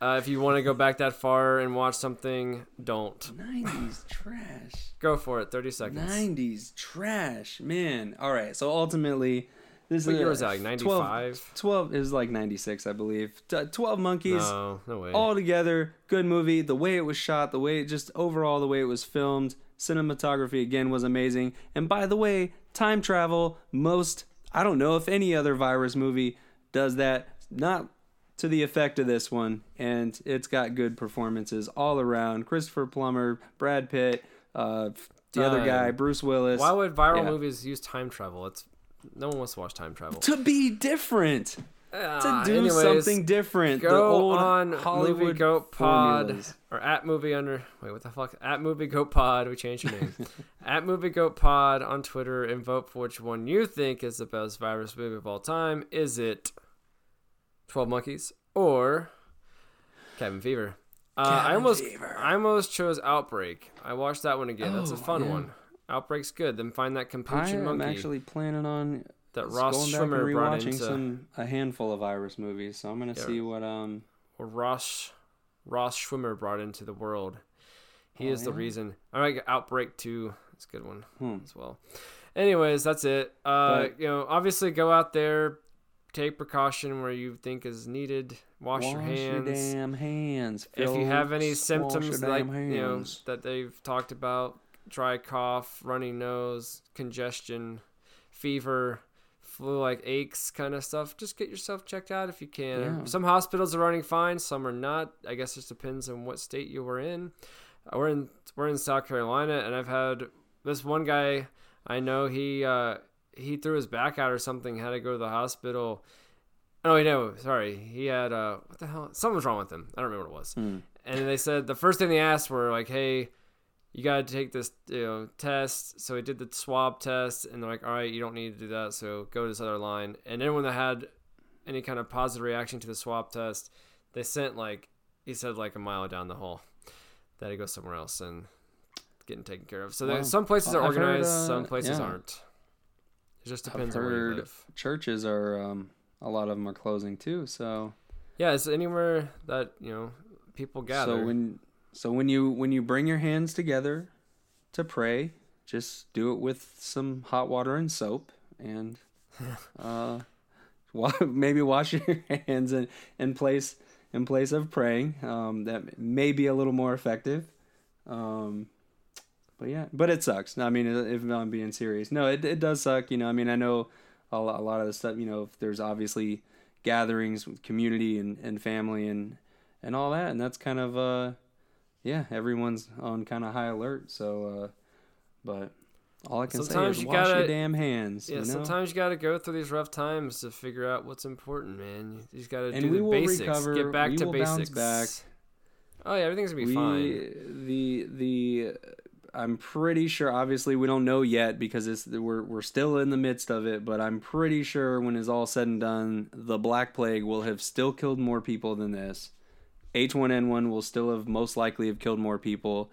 Uh, if you want to go back that far and watch something, don't 90s trash go for it. Thirty seconds. 90s trash man all right so ultimately this What is year was that? Like 12 95? 12 is like 96 i believe T- 12 monkeys No, no way. all together good movie the way it was shot the way it just overall the way it was filmed cinematography again was amazing and by the way time travel most i don't know if any other virus movie does that not to the effect of this one and it's got good performances all around christopher plummer brad pitt uh, the other guy bruce willis Why would viral Yeah. movies use time travel? It's no one wants to watch time travel. to be different to Ah, do anyways, something different. the Go old on Hollywood Movie Goat Pod formulas. or at Movie Under. Wait, what the fuck? At Movie Goat Pod. We changed your name. [laughs] at Movie Goat Pod on Twitter and vote for which one you think is the best virus movie of all time. Is it Twelve Monkeys or Cabin Fever? Uh, I almost, Fever. I almost chose Outbreak. I watched that one again. That's a Oh, fun yeah. one. Outbreak's good. Then find that I capuchin am actually planning on that s- Ross going back and Schwimmer brought into. some a handful of Iris movies. So I'm gonna Yeah. see what um or Ross Ross Schwimmer brought into the world. He Oh, is the yeah? reason. All right, Outbreak two. It's a good one Hmm. as well. Anyways, that's it. Uh, But- you know, obviously go out there, take precaution where you think is needed. Wash, your hands. damn hands. if you have any. Wash your symptoms like damn you know that they've talked about, dry cough, runny nose, congestion, fever, flu-like aches, kind of stuff, just get yourself checked out if you can. Yeah. Some hospitals are running fine, some are not. I guess it just depends on what state you were in. Uh, We're in we're in South Carolina, and I've had this one guy I know he uh, he threw his back out or something, had to go to the hospital. Oh no, sorry, he had uh, what the hell? Something was wrong with him. I don't remember what it was Hmm. and they said the first thing they asked were like, "Hey, you got to take this you know test." So he did the swab test, and they're like, "All right, you don't need to do that. So go to this other line." And anyone that had any kind of positive reaction to the swab test, they sent like he said like a mile down the hall. That he go somewhere else and getting taken care of. So Wow. some places are I've heard, organized, uh, some places yeah. aren't. It just I've depends on where you heard live. churches are um a lot of them are closing too. So Yeah, it's anywhere that you know people gather. So when so when you when you bring your hands together to pray, just do it with some hot water and soap and [laughs] uh maybe wash [laughs] your hands in, in place in place of praying. Um, that may be a little more effective. Um, but yeah, but it sucks. I mean, if I'm being serious, no, it it does suck. You know, I mean, I know a lot, a lot of the stuff. You know, if there's obviously gatherings with community and, and family and and all that, and that's kind of uh, yeah, everyone's on kind of high alert. So, uh, but all I can Sometimes say is you wash gotta- your damn hands. Yeah, you know? sometimes you got to go through these rough times to figure out what's important, man. You just got to do we the will basics. recover. Get back We to will bounce basics. back. Oh yeah, everything's gonna be we, fine. The the I'm pretty sure. Obviously, we don't know yet because it's we're we're still in the midst of it. But I'm pretty sure when it's all said and done, the Black Plague will have still killed more people than this. H1N1 will still have most likely have killed more people.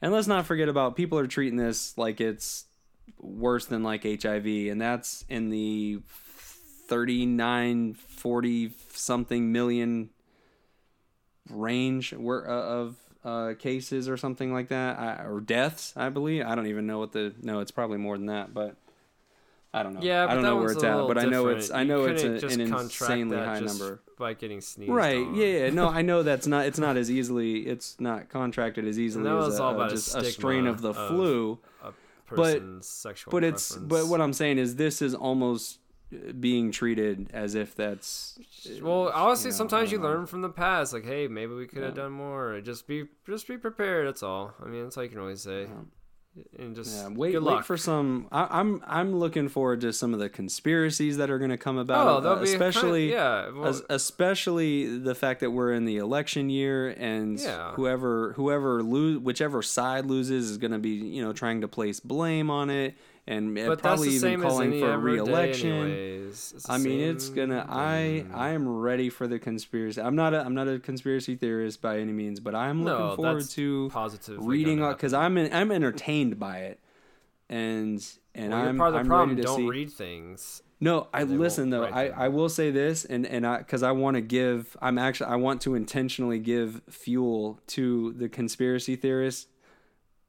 And let's not forget about people are treating this like it's worse than like HIV, and that's in the 39, 40 something million range uh, of uh, cases or something like that, or deaths, I believe. I don't even know what the no, it's probably more than that, but I don't know. Yeah, but I don't that know where it's at, but I know different. it's I know it's a, just an contract insanely that high just number. by getting sneezed. Right? on. Yeah, yeah. No, I know that's not. It's not as easily. It's not contracted as easily that as a, all a- just a strain of the of flu. A person's sexual. But it's but what I'm saying is this is almost uh, being treated as if that's Well, honestly, you know, sometimes you know. learn from the past. Like, hey, maybe we could have done more. Just be, just be prepared. That's all. I mean, that's all you can always say. Yeah. And just Yeah, wait, good wait for some. I, I'm I'm looking forward to some of the conspiracies that are going to come about, oh, uh, be kind- especially yeah. Well, as, especially the fact that we're in the election year and Yeah. whoever whoever lose whichever side loses is going to be you know trying to place blame on it and uh, but probably even calling for a re-election. I mean, it's gonna. I thing. I am ready for the conspiracy. I'm not a I'm not a conspiracy theorist by any means, but I'm looking No, forward to positive reading because I'm in, I'm entertained by it, and and well, I'm part of the I'm problem. ready to Don't see. read things. No, I listen though. I, them. I will say this, and and I because I want to give. I'm actually I want to intentionally give fuel to the conspiracy theorists.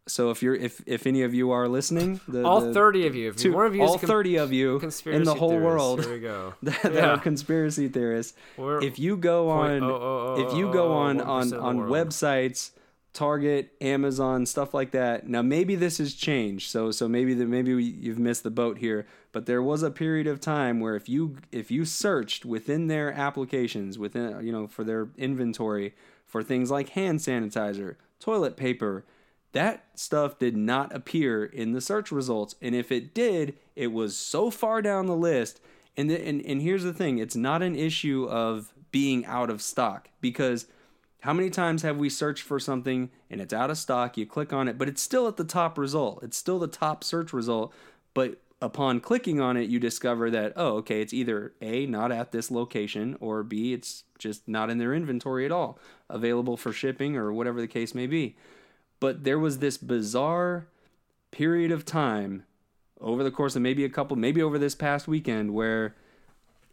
So if you're if if any of you are listening, the, all the- thirty of you. If one of you all a con- thirty of you in the whole world Here we go. [laughs] that, [laughs] that Yeah. are conspiracy theorists, We're if you go on oh oh oh if you go oh, oh, on on on websites target amazon stuff like that now maybe this has changed so so maybe that maybe we, you've missed the boat here but there was a period of time where if you if you searched within their applications within you know for their inventory for things like hand sanitizer toilet paper that stuff did not appear in the search results and if it did it was so far down the list. And, the, and and here's the thing it's not an issue of being out of stock because how many times have we searched for something and it's out of stock you click on it but it's still at the top result it's still the top search result but upon clicking on it you discover that oh okay it's either a not at this location or b it's just not in their inventory at all available for shipping or whatever the case may be but there was this bizarre period of time over the course of maybe a couple maybe over this past weekend where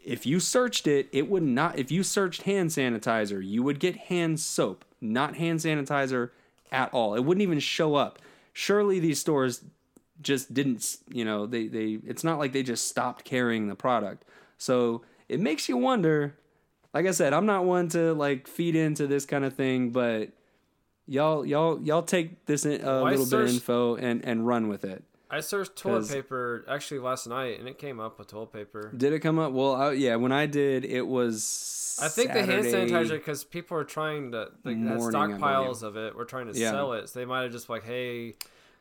if you searched it it would not if you searched hand sanitizer you would get hand soap not hand sanitizer at all. It wouldn't even show up. Surely these stores just didn't you know they they it's not like they just stopped carrying the product. So it makes you wonder like i said i'm not one to like feed into this kind of thing but y'all y'all y'all take this uh, Why little bit of info and and run with it I searched toilet paper actually last night, and it came up with toilet paper. did it come up well I, yeah when i did it was I think the hand sanitizer because people are trying to like morning, stockpiles of it. We're trying to Yeah. sell it, so they might have just like, hey,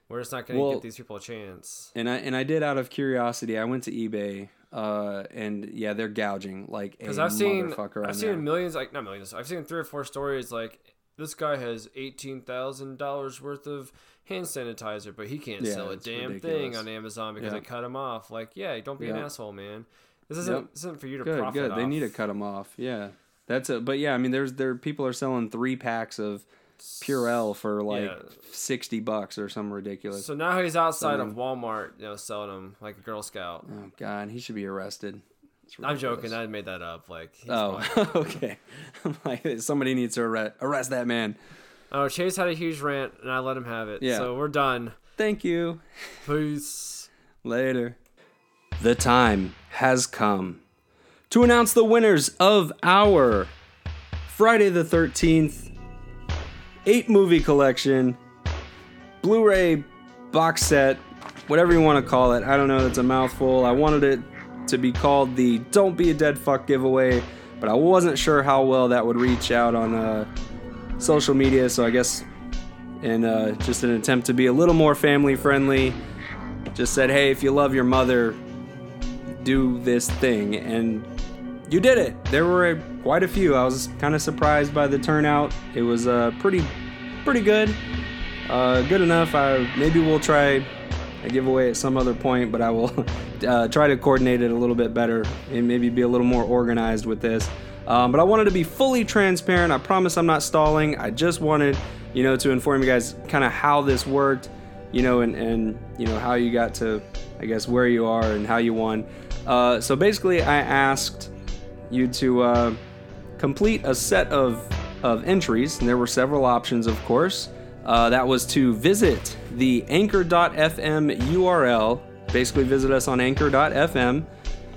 we're just not going to Well- give these people a chance. and I and I did out of curiosity. I went to eBay, uh, and yeah, they're gouging like a Because I've seen, I've there. seen millions, like not millions. I've seen three or four stories like this guy has eighteen thousand dollars worth of hand sanitizer, but he can't Yeah, sell a damn thing on Amazon because Yeah. they cut him off. Like, yeah, don't be an asshole, man. This isn't Yep. this isn't for you to good, profit good. They need to cut them off. Yeah, that's a. But yeah, I mean, there's there people are selling three packs of Purell for like Yeah. sixty bucks or something ridiculous. So now he's outside So- of Walmart, you know, selling them like a Girl Scout. oh God, he should be arrested. It's I'm joking. I made that up. Like, Oh, [laughs] okay. [laughs] Like somebody needs to arrest arrest that man. oh, Chase had a huge rant, and I let him have it. Yeah. So we're done. Thank you. Peace. [laughs] Later. The time has come to announce the winners of our Friday the 13th 8 movie collection, Blu ray box set, whatever you want to call it. I don't know, that's a mouthful. I wanted it to be called the Don't Be a Dead Fuck giveaway, but I wasn't sure how well that would reach out on uh, social media, so I guess in uh, just an attempt to be a little more family friendly, just said, hey, if you love your mother, do this thing. And you did it. There were quite a few. I was kind of surprised by the turnout. It was uh, pretty, pretty good. Uh, good enough. I, maybe we'll try a giveaway at some other point, but I will [laughs] uh, try to coordinate it a little bit better and maybe be a little more organized with this. Um, but I wanted to be fully transparent. I promise I'm not stalling. I just wanted, you know, to inform you guys kind of how this worked, you know, and, and, you know, how you got to, I guess, where you are and how you won. Uh, so basically, I asked you to uh, complete a set of, of entries, and there were several options, of course. Uh, that was to visit the anchor.fm URL. Basically, visit us on anchor.fm,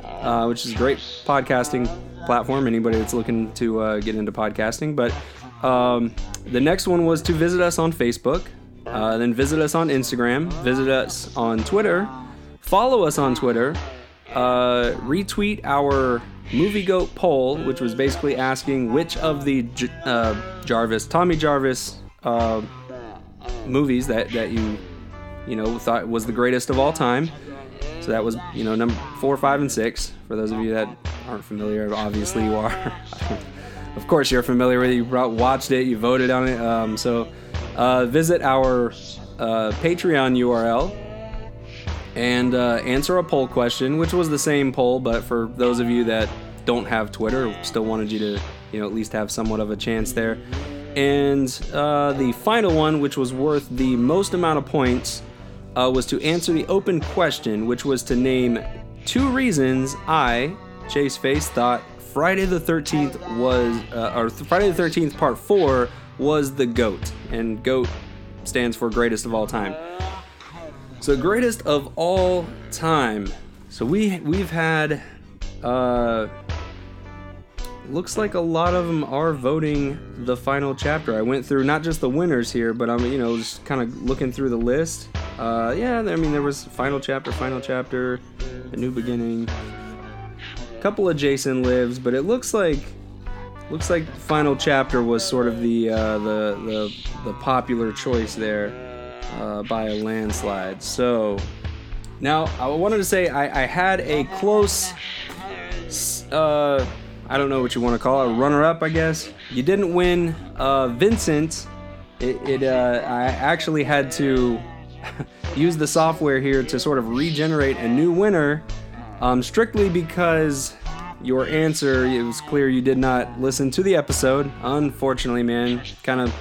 uh, which is a great podcasting platform. Anybody that's looking to uh, get into podcasting. But um, the next one was to visit us on Facebook, uh, then visit us on Instagram, visit us on Twitter, follow us on Twitter, uh, retweet our Movie Goat poll, which was basically asking which of the J- uh, Jarvis, Tommy Jarvis uh, movies that, that you, you know, thought was the greatest of all time. So that was, you know, number four, five, and six. For those of you that aren't familiar, obviously you are. [laughs] of course, you're familiar with it. You watched it, you voted on it. Um, so uh, visit our uh, Patreon URL and uh, answer a poll question, which was the same poll, but for those of you that don't have Twitter, still wanted you to, you know, at least have somewhat of a chance there. And uh, the final one, which was worth the most amount of points, uh, was to answer the open question, which was to name two reasons I, Chase Face, thought Friday the 13th was, uh, or Friday the 13th Part 4 was the GOAT. And GOAT stands for greatest of all time. So greatest of all time. So we we've had uh looks like a lot of them are voting the final chapter. I went through not just the winners here, but I'm you know just kind of looking through the list. Uh yeah, I mean there was final chapter, final chapter, a new beginning. A couple of Jason lives, but it looks like looks like final chapter was sort of the uh, the the the popular choice there uh, by a landslide. So now I wanted to say I, I had a close, uh, I don't know what you want to call it, runner up, I guess. You didn't win, uh, Vincent. It, it uh, I actually had to [laughs] use the software here to sort of regenerate a new winner, um, strictly because your answer it was clear you did not listen to the episode. Unfortunately, man, kind of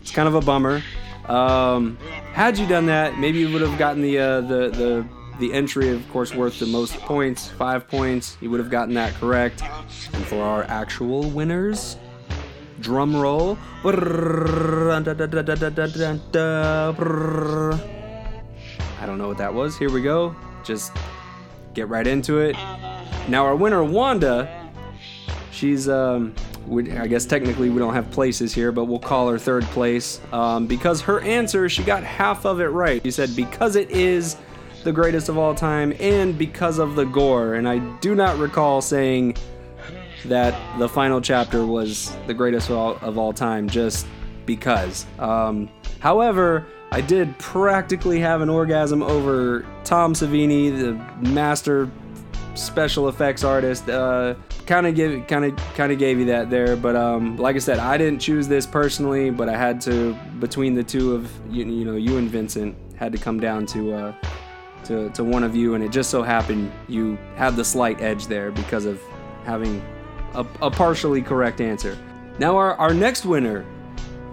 it's kind of a bummer. Um, had you done that, maybe you would have gotten the uh, the the the entry, of course, worth the most points, five points. You would have gotten that correct. And for our actual winners, drum roll. I don't know what that was. Here we go. Just get right into it. Now our winner, Wanda. She's um, we, I guess technically we don't have places here, but we'll call her third place um, because her answer she got half of it right. She said because it is the greatest of all time and because of the gore, and I do not recall saying that the final chapter was the greatest of all, of all time just because. Um, however, I did practically have an orgasm over Tom Savini, the master special effects artist. Uh, kind of give kind of kind of gave you that there, but um, like I said, I didn't choose this personally, but I had to between the two of you, you know you and Vincent had to come down to uh, to to one of you, and it just so happened you had the slight edge there because of having a, a partially correct answer. Now our our next winner,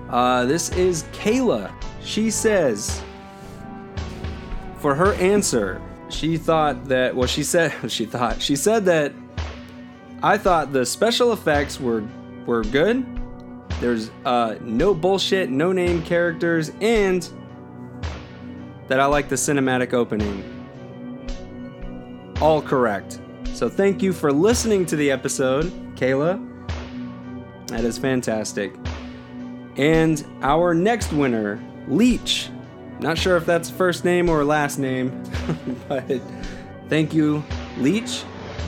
uh, this is Kayla. She says for her answer she thought that well she said [laughs] she thought she said that I thought the special effects were were good. There's uh, no bullshit, no name characters, and that I like the cinematic opening. All correct. So thank you for listening to the episode, Kayla. That is fantastic. And our next winner, Leech. Not sure if that's first name or last name, [laughs] but thank you, Leech,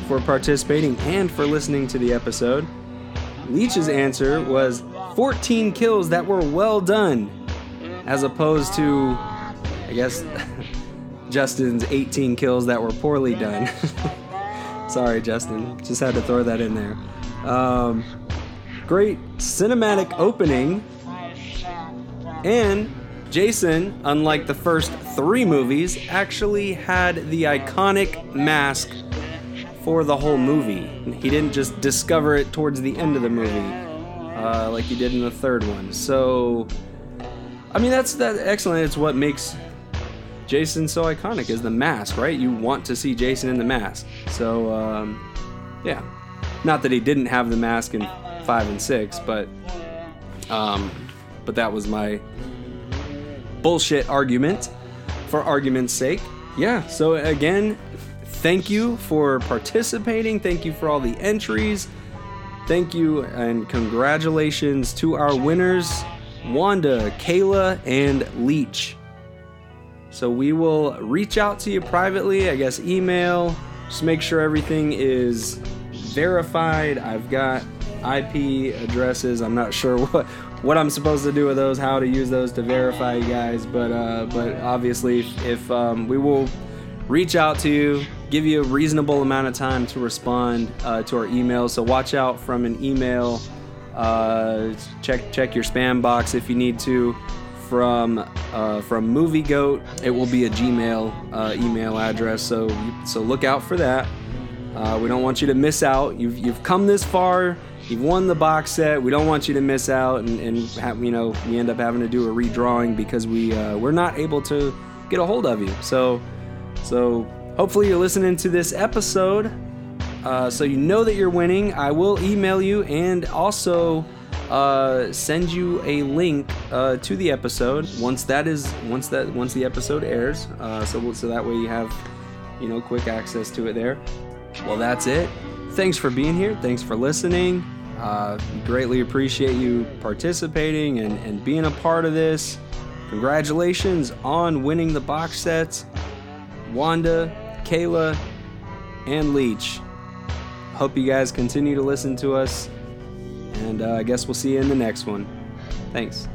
for participating and for listening to the episode. Leech's answer was 14 kills that were well done, as opposed to, I guess, Justin's 18 kills that were poorly done. [laughs] Sorry, Justin. Just had to throw that in there. Um, great cinematic opening. And Jason, unlike the first three movies, actually had the iconic mask for the whole movie. He didn't just discover it towards the end of the movie, uh, like he did in the third one. So, I mean, that's that excellent. It's what makes Jason so iconic is the mask, right? You want to see Jason in the mask. So, um, yeah. Not that he didn't have the mask in five and six, but um, but that was my bullshit argument for argument's sake. Yeah. So again, thank you for participating. Thank you for all the entries. Thank you and congratulations to our winners, Wanda, Kayla, and Leech. So we will reach out to you privately, I guess email, just make sure everything is verified. I've got IP addresses. I'm not sure [laughs] what what I'm supposed to do with those, how to use those to verify you guys, but uh, but obviously if, if um, we will reach out to you, give you a reasonable amount of time to respond uh, to our emails. So watch out from an email. Uh, check check your spam box if you need to from uh, from Movie Goat. It will be a Gmail uh, email address, so so look out for that. Uh, we don't want you to miss out. You've you've come this far. You've won the box set. We don't want you to miss out, and, and you know we end up having to do a redrawing because we uh, we're not able to get a hold of you. So so hopefully you're listening to this episode. Uh, so you know that you're winning. I will email you and also uh, send you a link uh, to the episode once that is once that once the episode airs. Uh, so so that way you have you know quick access to it there. Well, that's it. Thanks for being here. Thanks for listening. Uh, greatly appreciate you participating and, and being a part of this. Congratulations on winning the box sets, Wanda, Kayla, and Leech. Hope you guys continue to listen to us and uh, I guess we'll see you in the next one. Thanks.